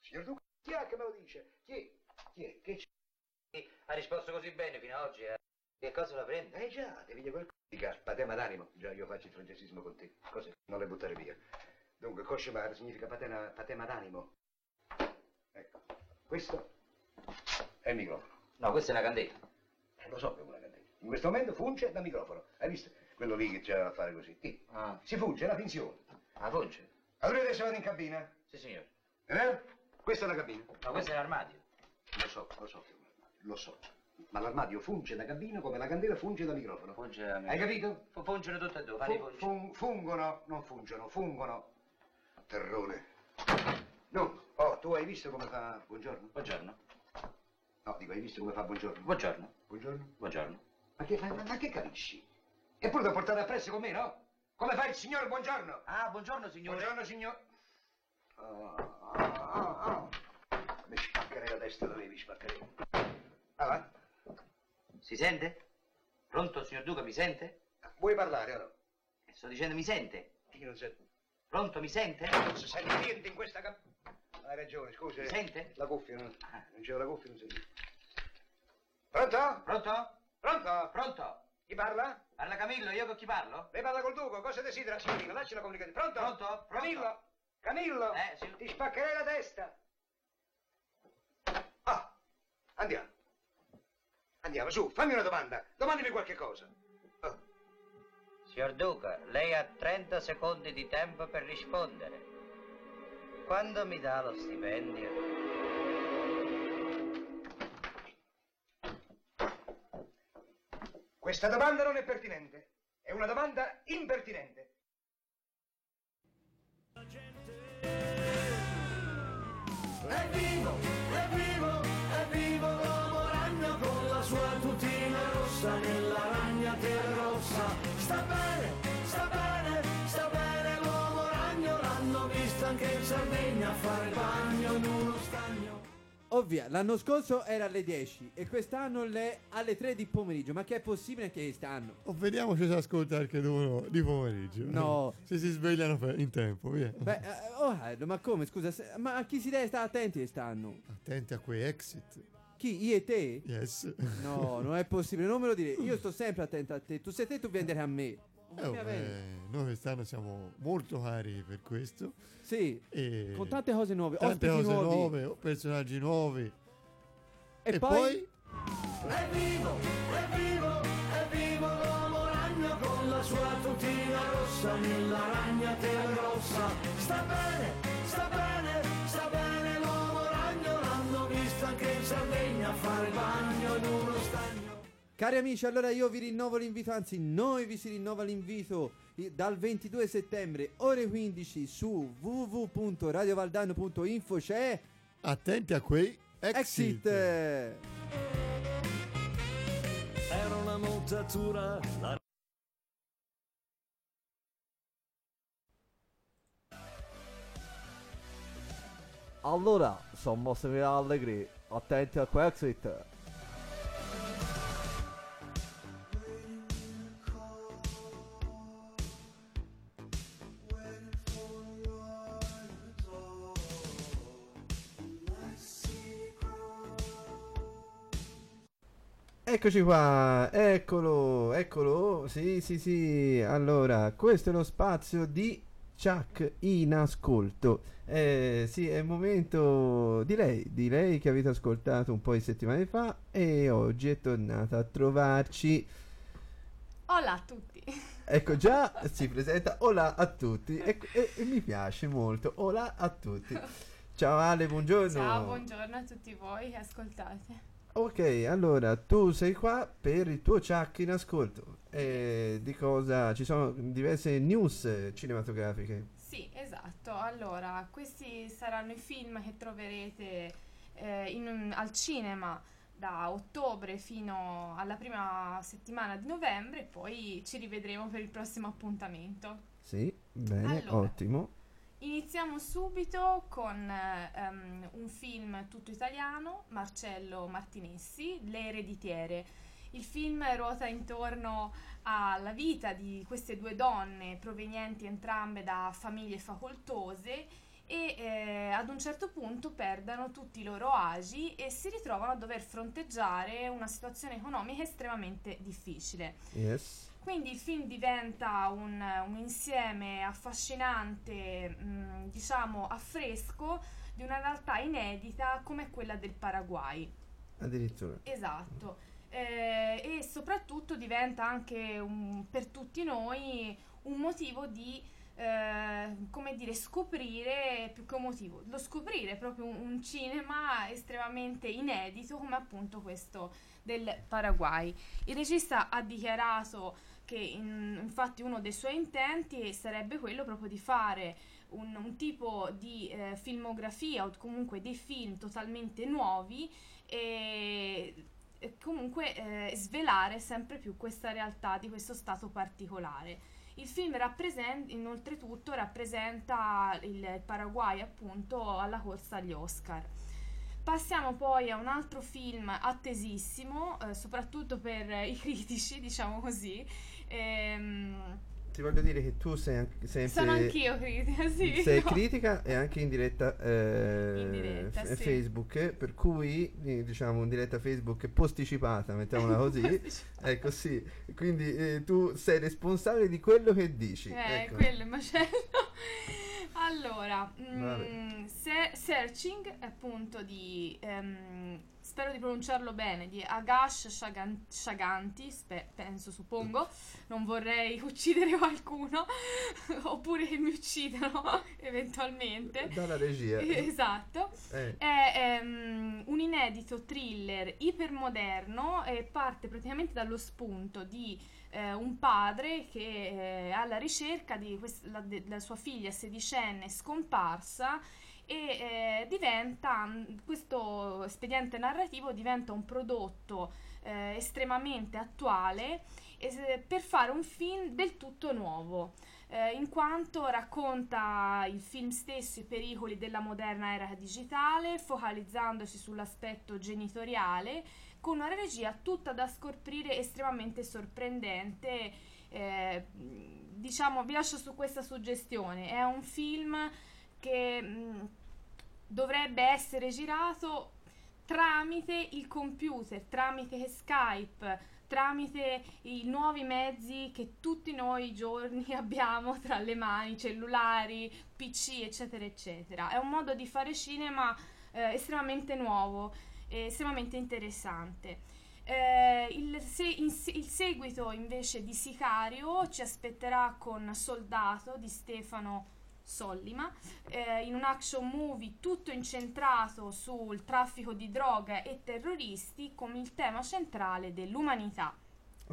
Signor Duca, chi è che me lo dice? Chi è? Chi è? Che c'è? Ha risposto così bene fino ad oggi. eh. Che cosa la prende? Eh già, piglia quel c***o di patema d'animo. Già, io faccio il francesismo con te. Cos'è? Non le buttare via. Dunque, Koshimar significa patena, patema d'animo. Ecco, questo è il microfono. No, questa è una candela. Eh, lo so che è una candela. In questo momento funge da microfono. Hai visto? Quello lì che c'era da fare così. Sì. Ah, Si funge, è una finzione. la funge? Allora adesso vado in cabina. Sì, signore. Eh? Questa è la cabina. No, questo è l'armadio. Lo so, lo so lo so. Ma l'armadio funge da cabina come la candela funge da microfono. Funge la Hai capito? Fu- Fungono tutte e due, fare i Fu- fungi. fun- fungono, non fungono, fungono. Terrone. No, oh, tu hai visto come fa buongiorno? Buongiorno. No, dico, hai visto come fa buongiorno? Buongiorno. Buongiorno? Buongiorno. Ma che, ma, ma che capisci? Eppure da portare appresso con me, no? Come fa il signor buongiorno? Ah, buongiorno, signore. Buongiorno, signor. Ah, ah, ah. Mi spaccherei la testa da me, mi spaccherei. Ah, va? Si sente? Pronto, signor Duca, mi sente? Vuoi parlare o no? Eh, Sto dicendo mi sente? Io non sento. Pronto, mi sente? Non si sente niente in questa cap... Hai ragione, scusa. Mi sente? La cuffia, no? Non c'era la cuffia, non sento. Pronto? Pronto? Pronto? Pronto? Chi parla? Parla Camillo, io con chi parlo? Lei parla col Duco, cosa desidera, signorina? Lasci la comunicazione. Pronto? Pronto? Pronto? Camillo? Camillo? Eh, sì. Ti spaccherei la testa. Ah, andiamo. Andiamo, su, fammi una domanda. Domandimi qualche cosa. Oh, Signor Duca, lei ha 30 secondi di tempo per rispondere. Quando mi dà lo stipendio? Questa domanda non è pertinente. È una domanda impertinente. Ovvia, l'anno scorso era alle 10 e quest'anno è alle 3 di pomeriggio. Ma che è possibile che quest'anno? O vediamo se si ascolta anche uno di pomeriggio. No. Se si svegliano in tempo, via. Beh, eh, oh, eh, ma come, scusa, se- ma a chi si deve stare attenti quest'anno? Attenti a quei exit. Chi, io e te? Yes. No, non è possibile, non me lo dire. Io sto sempre attento a te. Tu sei te, tu vieni a me. Eh, oh, Mia bene. eh, noi quest'anno siamo molto cari per questo. Sì, E con tante cose nuove, tante cose nuovi. nuove, personaggi nuovi. E, E poi, poi È vivo, è vivo, è vivo l'uomo ragno con la sua tutina rossa nella ragnatela rossa. Sta bene, sta bene, sta bene Cari amici, allora io vi rinnovo l'invito, anzi noi vi si rinnova l'invito dal 22 settembre, ore 15 su www.radiovaldano.info c'è attenti a quei exit. Exit. Era una montatura, la Allora, sono Massimiliano Allegri, attenti a Quexit. Eccoci qua, eccolo, eccolo, sì sì sì, allora questo è lo spazio di Chuck in ascolto, eh, sì è il momento di lei, di lei che avete ascoltato un po' di settimane fa e oggi è tornata a trovarci, Hola a tutti. ecco già si presenta, hola a tutti e, e- e mi piace molto, hola a tutti, ciao Ale, buongiorno. Ciao, buongiorno a tutti voi che ascoltate. Ok, allora tu sei qua per il tuo Chuck in ascolto. E di cosa? Ci sono diverse news cinematografiche. Sì, esatto. Allora, questi saranno i film che troverete eh, in al cinema da ottobre fino alla prima settimana di novembre poi ci rivedremo per il prossimo appuntamento. Sì, bene, Allora. ottimo. Iniziamo subito con ehm, un film tutto italiano, Marcello Martinessi, Le ereditiere. Il film ruota intorno alla vita di queste due donne provenienti entrambe da famiglie facoltose e eh, ad un certo punto perdano tutti i loro agi e si ritrovano a dover fronteggiare una situazione economica estremamente difficile. Yes. Quindi il film diventa un, un insieme affascinante, mh, diciamo a fresco, di una realtà inedita come quella del Paraguay. Addirittura. Esatto. Eh, e soprattutto diventa anche un- per tutti noi un motivo di, eh, come dire, scoprire, più che un motivo, lo scoprire proprio un, un cinema estremamente inedito come appunto questo del Paraguay. Il regista ha dichiarato che in- infatti uno dei suoi intenti sarebbe quello proprio di fare un, un tipo di eh, filmografia o comunque dei film totalmente nuovi e comunque eh, svelare sempre più questa realtà di questo stato particolare. Il film rappresenta, inoltretutto, rappresenta il Paraguay appunto alla corsa agli Oscar. Passiamo poi a un altro film attesissimo, eh, soprattutto per i critici, diciamo così. Ehm, Ti voglio dire che tu sei anche sempre. Sono anch'io critica, sì. Sei no. critica e anche in diretta, eh, In diretta, f- sì. Facebook, per cui diciamo in diretta Facebook posticipata, mettiamola così. Posticipata. ecco sì, quindi eh, tu sei responsabile di quello che dici. Eh, ecco. quello è il macello. Allora, mm, Vabbè. se- Searching, appunto, di. ehm, spero di pronunciarlo bene, di Agash Shagan- Shaganti, spe- penso, suppongo. Non vorrei uccidere qualcuno, oppure che mi uccidano eventualmente. Dalla regia. Esatto. Eh. È ehm, un inedito thriller ipermoderno e parte praticamente dallo spunto di eh, un padre che è alla ricerca di quest- la, de- della sua figlia sedicenne scomparsa e eh, diventa mh, questo espediente narrativo diventa un prodotto eh, estremamente attuale e se- per fare un film del tutto nuovo eh, in quanto racconta il film stesso i pericoli della moderna era digitale, focalizzandosi sull'aspetto genitoriale, con una regia tutta da scoprire estremamente sorprendente. eh, diciamo, vi lascio su questa suggestione. È un film che mh, dovrebbe essere girato tramite il computer, tramite Skype, tramite i nuovi mezzi che tutti noi giorni abbiamo tra le mani, cellulari, PC, eccetera, eccetera. È un modo di fare cinema eh, estremamente nuovo, e estremamente interessante. Eh, il, se- in il seguito invece di Sicario ci aspetterà con Soldato di Stefano Sollima, eh, in un action movie tutto incentrato sul traffico di droga e terroristi come il tema centrale dell'umanità.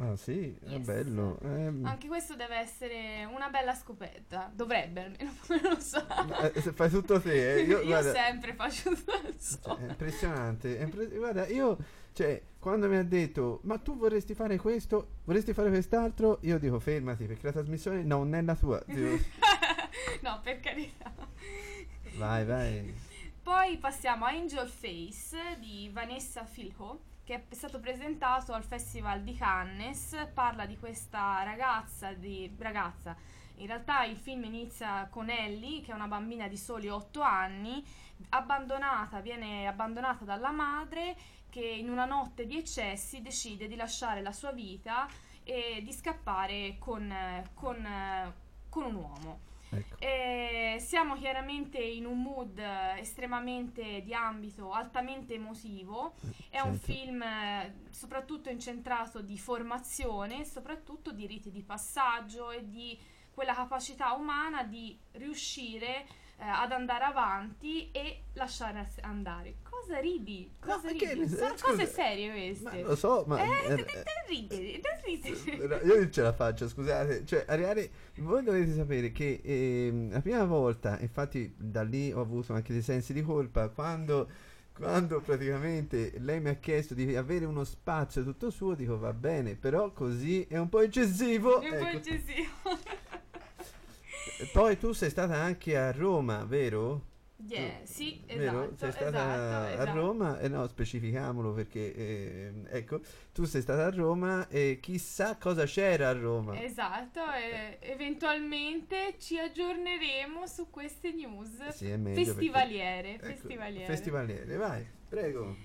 Ah sì, è Yes. bello. ehm, Anche questo deve essere una bella scoperta, dovrebbe almeno, lo so. eh, se fai tutto te, eh, io, Io, guarda, sempre faccio tutto so. È impressionante. è impre- guarda, io, cioè, quando mi ha detto, ma tu vorresti fare questo, vorresti fare quest'altro, io dico fermati perché la trasmissione non è la tua. No, per carità. vai, vai. Poi passiamo a Angel Face di Vanessa Filho, che è stato presentato al Festival di Cannes. Parla di questa ragazza, di, ragazza. In realtà il film inizia con Ellie, che è una bambina di soli 8 anni, abbandonata, viene abbandonata dalla madre che in una notte di eccessi decide di lasciare la sua vita e di scappare con, con, con un uomo. Ecco. E siamo chiaramente in un mood eh, estremamente di ambito altamente emotivo. È un certo. film eh, soprattutto incentrato di formazione, soprattutto di riti di passaggio e di quella capacità umana di riuscire eh, ad andare avanti e lasciare as- andare. Cosa ridi? Cosa che ridi? ne- Sono scusa, cose serie queste. Lo so, ma... Eh, eh, ridi. No, Io non ce la faccio, scusate. Cioè, arrivare. Voi dovete sapere che ehm, la prima volta, infatti, da lì ho avuto anche dei sensi di colpa. Quando, quando praticamente lei mi ha chiesto di avere uno spazio tutto suo, dico va bene, però così è un po' eccessivo. È un po' ecco. eccessivo. Poi tu sei stata anche a Roma, vero? Yeah, sì, Vero? esatto, Sei stata esatto, a esatto. Roma, e no, specifichiamolo perché, ehm, ecco, tu sei stata a Roma e chissà cosa c'era a Roma. Esatto, e eventualmente ci aggiorneremo su queste news Sì, meglio perché- festivaliere, Ecco, festivaliere. Festivaliere, vai, prego.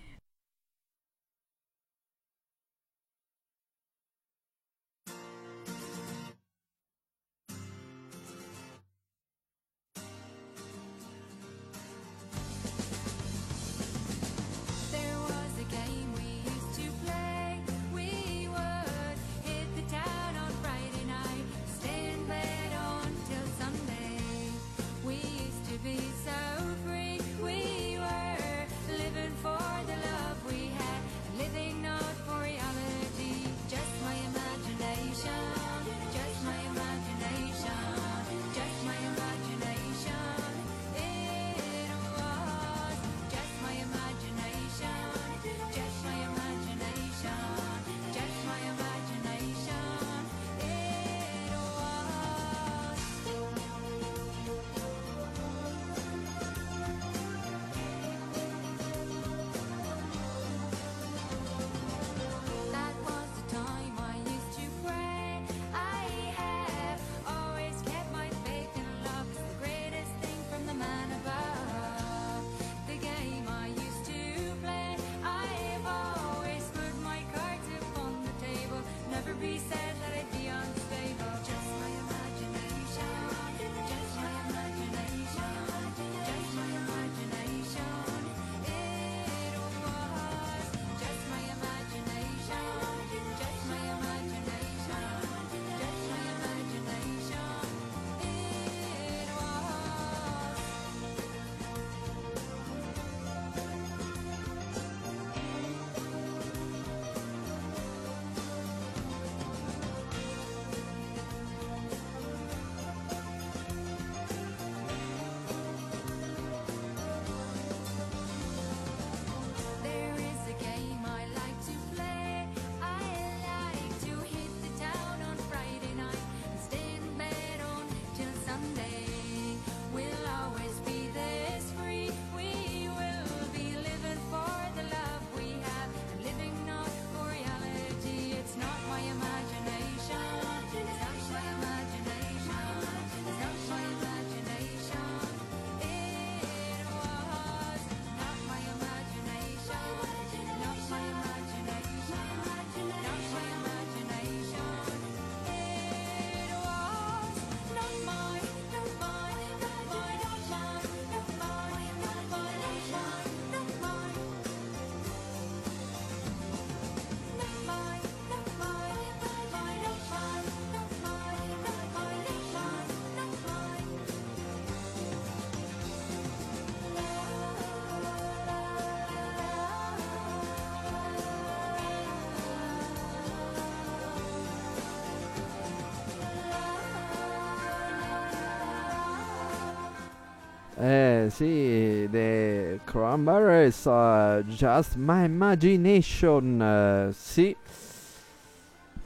Sì, The Cranberries, uh, Just My Imagination, eh, sì.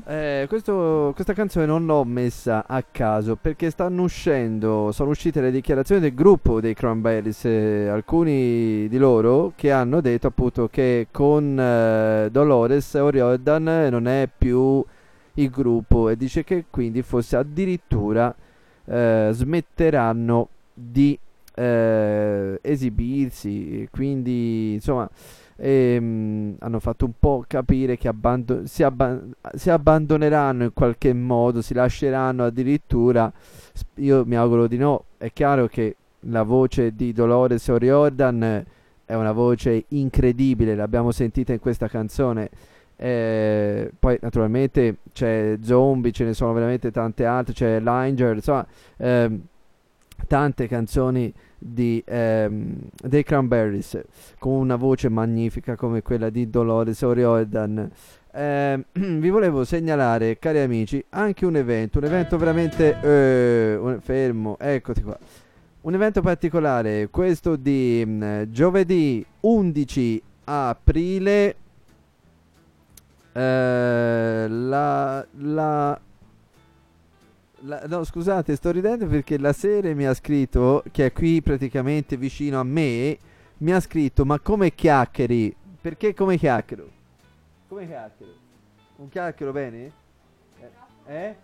Eh, questo- questa canzone non l'ho messa a caso perché stanno uscendo, sono uscite le dichiarazioni del gruppo dei Cranberries, eh, alcuni di loro che hanno detto appunto che con eh, Dolores O'Riordan non è più il gruppo e dice che quindi forse addirittura eh, smetteranno di eh, esibirsi, quindi insomma ehm, hanno fatto un po' capire che abbando- si, abba- si abbandoneranno in qualche modo, si lasceranno addirittura, io mi auguro di no, è chiaro che la voce di Dolores O'Riordan è una voce incredibile, l'abbiamo sentita in questa canzone. Eh, poi naturalmente c'è Zombie, ce ne sono veramente tante altre, c'è Linger, insomma, ehm, tante canzoni di, ehm, dei Cranberries con una voce magnifica come quella di Dolores O'Riordan. Ehm, vi volevo segnalare, cari amici, anche un evento, un evento veramente eh, un- fermo, eccoti qua. Un evento particolare, questo di mm, giovedì 11 aprile. eh, la, la la- no, scusate, sto ridendo perché la Sere mi ha scritto, che è qui praticamente vicino a me, mi ha scritto, ma come chiacchieri? Perché come chiacchiero? Come chiacchiero? Un chiacchiero bene? Eh? eh?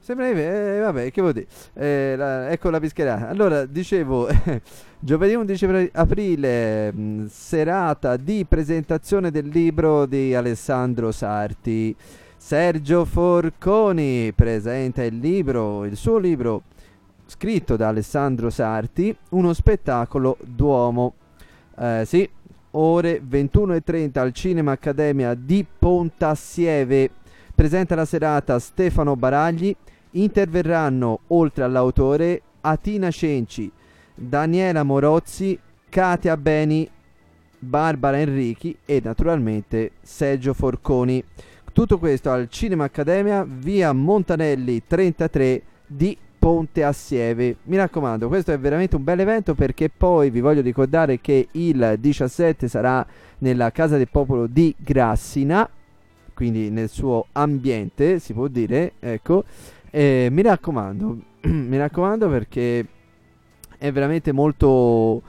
Sembra eh, vabbè, che vuol dire? Eh, la- ecco la pischerata. Allora, dicevo, giovedì 11 apri- aprile, mh, serata di presentazione del libro di Alessandro Sarti. Sergio Forconi presenta il libro, il suo libro scritto da Alessandro Sarti, uno spettacolo Duomo. Eh, sì, ore 21.30 al Cinema Accademia di Pontassieve. Presenta la serata Stefano Baragli. Interverranno, oltre all'autore, Atina Cenci, Daniela Morozzi, Katia Beni, Barbara Enrichi e naturalmente Sergio Forconi. Tutto questo al Cinema Accademia, via Montanelli 33 di Ponte Assieve. Mi raccomando, questo è veramente un bel evento perché poi vi voglio ricordare che il 17 sarà nella Casa del Popolo di Grassina, quindi nel suo ambiente, si può dire, ecco. E mi raccomando, mi raccomando perché è veramente molto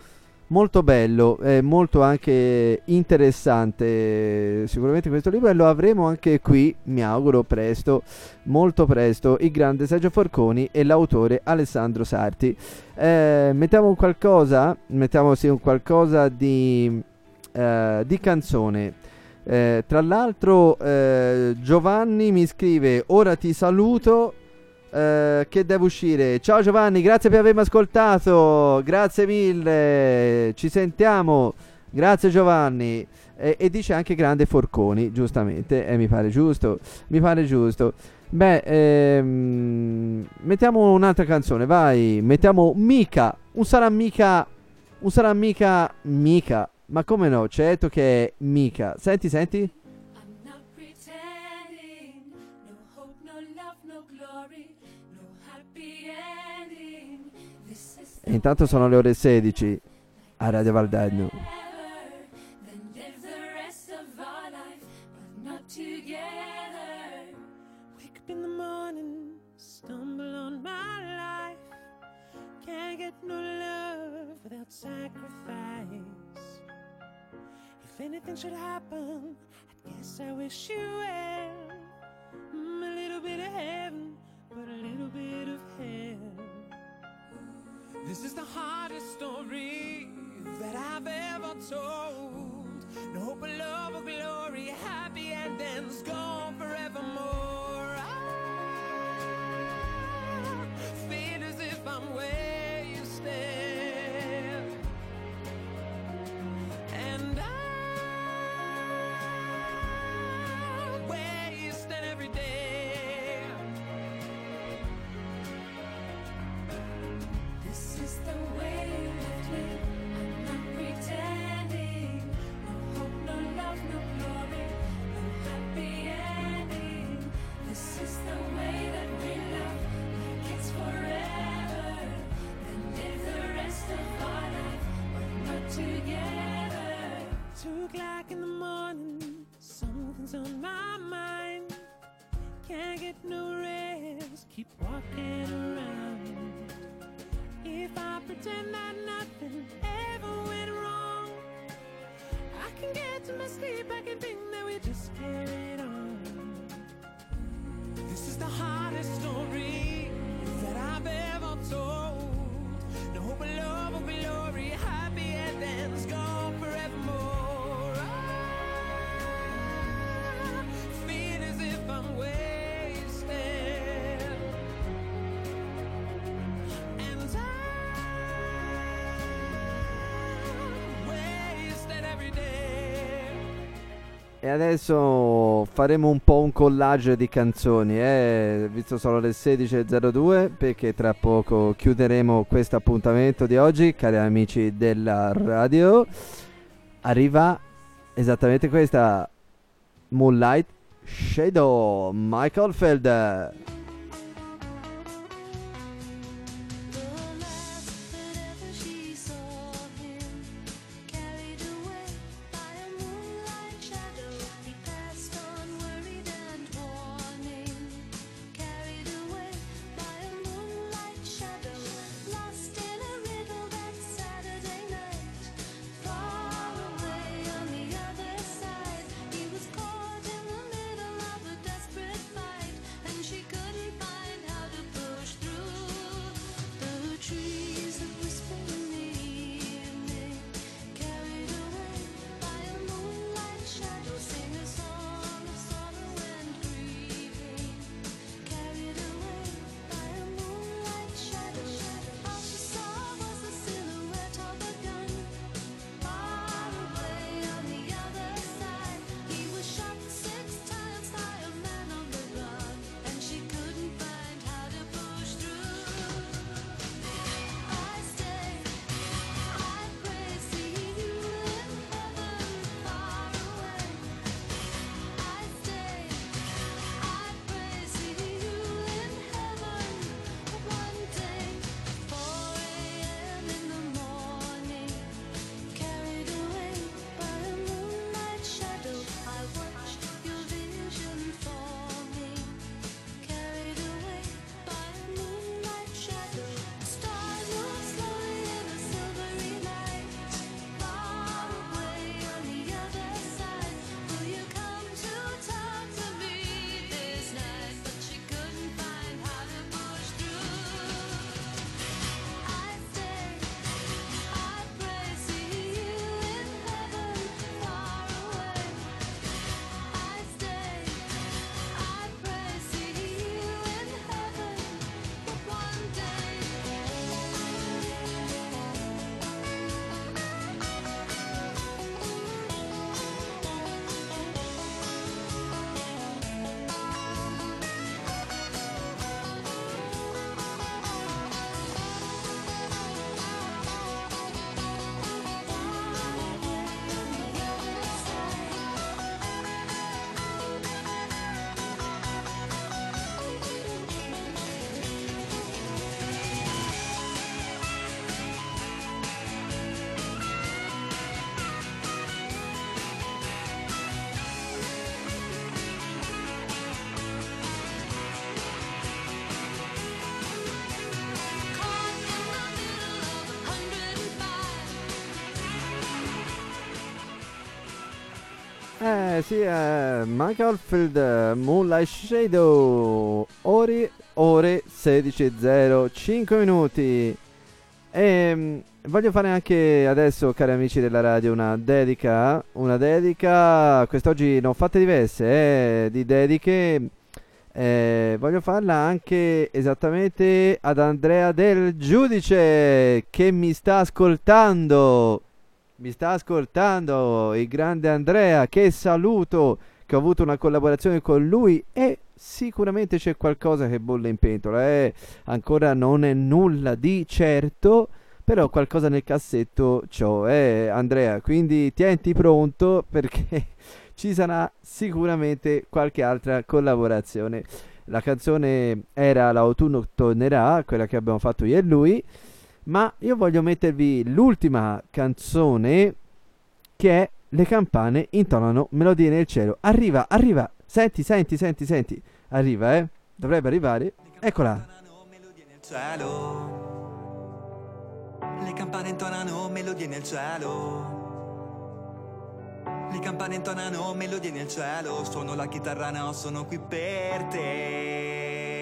molto bello, è molto anche interessante sicuramente questo libro e lo avremo anche qui, mi auguro presto, molto presto, il grande Sergio Forconi e l'autore Alessandro Sarti. Eh, mettiamo qualcosa, mettiamo sì un qualcosa di, eh, di canzone. Eh, tra l'altro eh, Giovanni mi scrive ora ti saluto eh, che deve uscire. Ciao Giovanni, grazie per avermi ascoltato. Grazie mille. Ci sentiamo. Grazie Giovanni. E, e dice anche grande Forconi, giustamente. E mi pare giusto. Mi pare giusto. Beh, ehm, mettiamo un'altra canzone, vai. Mettiamo Mica. Un sarà mica. Un sarà mica. Mica. Ma come no? Certo che è Mica. Senti, senti. Intanto sono le ore 16 a Radio Valdagno. If anything should happen, I guess I wish you well. Mm, a little bit of heaven, but a little bit of hell. This is the hardest story that I've ever told. No hope of love or glory, happy endings gone forevermore. Adesso faremo un po' un collage di canzoni, eh? visto solo le 16.02 perché tra poco chiuderemo questo appuntamento di oggi, cari amici della radio. Arriva esattamente questa Moonlight Shadow Michael Feld. Sì, eh, Michael Field, Moonlight Shadow, ore, ore 16.05 minuti. E voglio fare anche adesso, cari amici della radio, una dedica. Una dedica, quest'oggi ne ho fatte diverse, eh, di dediche. Eh, voglio farla anche esattamente ad Andrea del Giudice che mi sta ascoltando. Mi sta ascoltando il grande Andrea, che saluto, che ho avuto una collaborazione con lui e sicuramente c'è qualcosa che bolle in pentola. Eh. Ancora non è nulla di certo, però qualcosa nel cassetto c'ho, eh, Andrea. Quindi tienti pronto perché ci sarà sicuramente qualche altra collaborazione. La canzone era L'autunno tornerà, quella che abbiamo fatto io e lui. Ma io voglio mettervi l'ultima canzone che è Le campane intonano melodie nel cielo. Arriva, arriva. Senti, senti, senti, senti. Arriva, eh. Dovrebbe arrivare. Eccola. cielo campane intonano melodie nel cielo. Le campane intonano melodie nel cielo. Suono la chitarra, no, sono qui per te.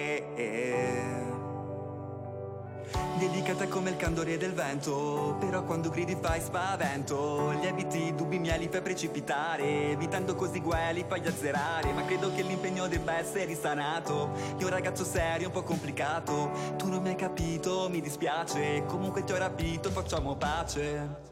Delicata come il candore del vento Però quando gridi fai spavento. Lieviti, dubbi miei li fai precipitare Evitando così guai li fai azzerare. Ma credo che l'impegno debba essere risanato Io un ragazzo serio, un po' complicato. Tu non mi hai capito, mi dispiace Comunque ti ho rapito, facciamo pace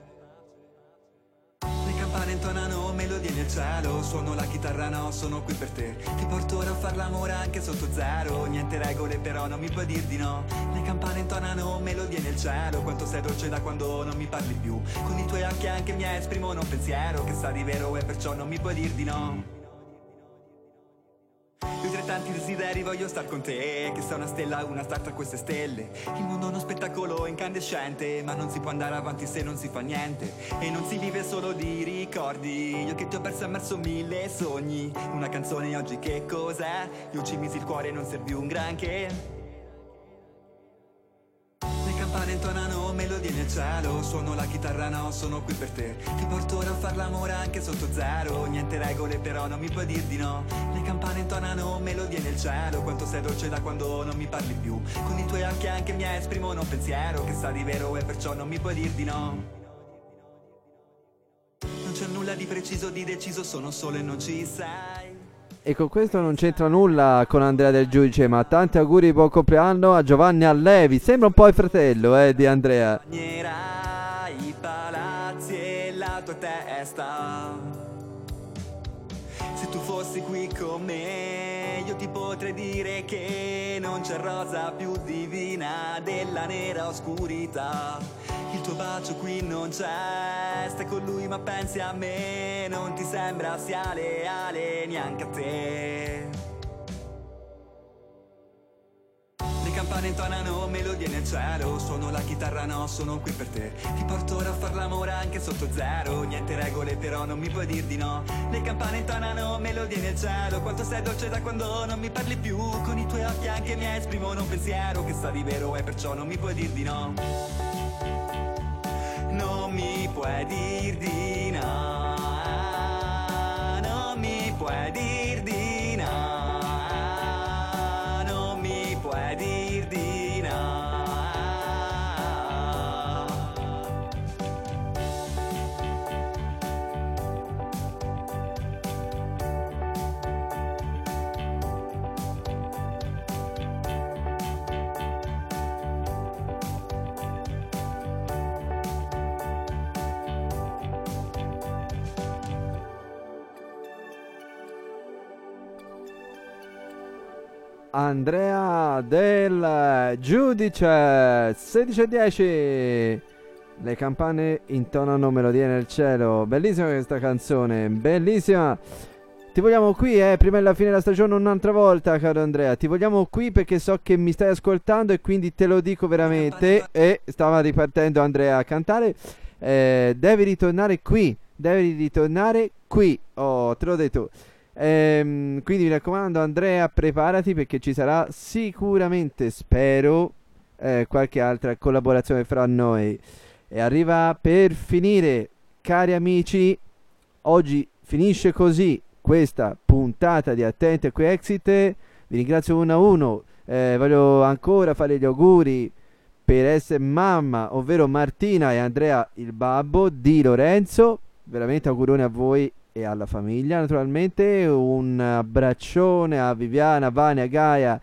campane intonano melodie nel cielo. Suono la chitarra, no, sono qui per te. Ti porto ora a far l'amore anche sotto zero. Niente regole però non mi puoi dir di no. Le campane intonano melodie nel cielo. Quanto sei dolce da quando non mi parli più. Con i tuoi occhi anche mi esprimono un pensiero Che sa di vero e perciò non mi puoi dir di no io tra tanti desideri voglio star con te. Che sei una stella, una star tra queste stelle. Il mondo è uno spettacolo incandescente Ma non si può andare avanti se non si fa niente. E non si vive solo di ricordi. Io che ti ho perso e immerso mille sogni. Una canzone oggi che cos'è? Io ci misi il cuore e non servì un granché campane intonano melodie nel cielo. Suono la chitarra, no, sono qui per te. Ti porto ora a far l'amore anche sotto zero. Niente regole però non mi puoi dir di no. Le campane intonano melodie nel cielo. Quanto sei dolce da quando non mi parli più. Con i tuoi occhi anche mi esprimono un pensiero Che sa di vero e perciò non mi puoi dir di no. Non c'è nulla di preciso, di deciso Sono solo e non ci sei E con questo non c'entra nulla con Andrea del Giudice, ma tanti auguri di buon compleanno a Giovanni Allevi. Sembra un po' il fratello eh, di Andrea. I palazzi e la tua testa. Se tu fossi qui con me, io ti potrei dire che non c'è rosa più divina della nera oscurità. Il tuo bacio qui non c'è, stai con lui ma pensi a me, non ti sembra sia leale neanche a te. Le campane intonano melodie nel cielo. Suono la chitarra, no, sono qui per te. Ti porto ora a far l'amore anche sotto zero. Niente regole però non mi puoi dir di no. Le campane intonano melodie nel cielo. Quanto sei dolce da quando non mi parli più. Con i tuoi occhi anche mi esprimono un pensiero Che sa di vero e perciò non mi puoi dir di no Non mi puoi dir di no. Non mi puoi dir di no. Non mi puoi dir di no Andrea del Giudice 16 e 10 Le campane intonano melodie nel cielo. Bellissima questa canzone Bellissima. Ti vogliamo qui eh Prima della fine della stagione un'altra volta caro Andrea. Ti vogliamo qui perché so che mi stai ascoltando E quindi te lo dico veramente. E stava ripartendo Andrea a cantare. Eh, Devi ritornare qui Devi ritornare qui. Oh te l'ho detto Ehm, quindi mi raccomando, Andrea, preparati perché ci sarà sicuramente, spero, eh, qualche altra collaborazione fra noi. E arriva per finire, cari amici. Oggi finisce così questa puntata di Attenti a qui Exit. Vi ringrazio uno a uno. Eh, voglio ancora fare gli auguri per essere mamma, ovvero Martina e Andrea il babbo di Lorenzo. Veramente auguroni a voi e alla famiglia. Naturalmente un abbraccione a Viviana, Vania, Gaia,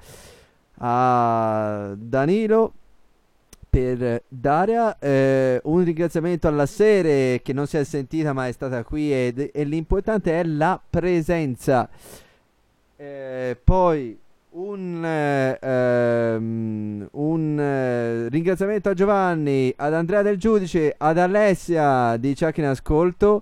a Danilo per Daria. Eh, un ringraziamento alla Sere che non si è sentita ma è stata qui ed- e l'importante è la presenza. Eh, poi un, eh, ehm, un eh, ringraziamento a Giovanni, ad Andrea del Giudice, ad Alessia di Ciacchi in Ascolto,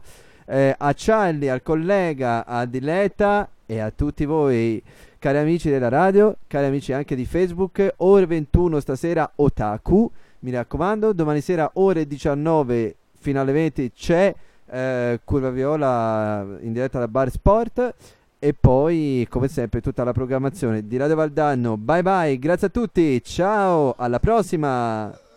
eh, a Charlie, al collega, a Diletta e a tutti voi, cari amici della radio, cari amici anche di Facebook, ore 21 stasera Otaku, mi raccomando, domani sera ore 19 fino alle 20 c'è eh, Curva Viola in diretta da Bar Sport e poi come sempre tutta la programmazione di Radio Valdano. Bye bye, grazie a tutti, ciao, alla prossima!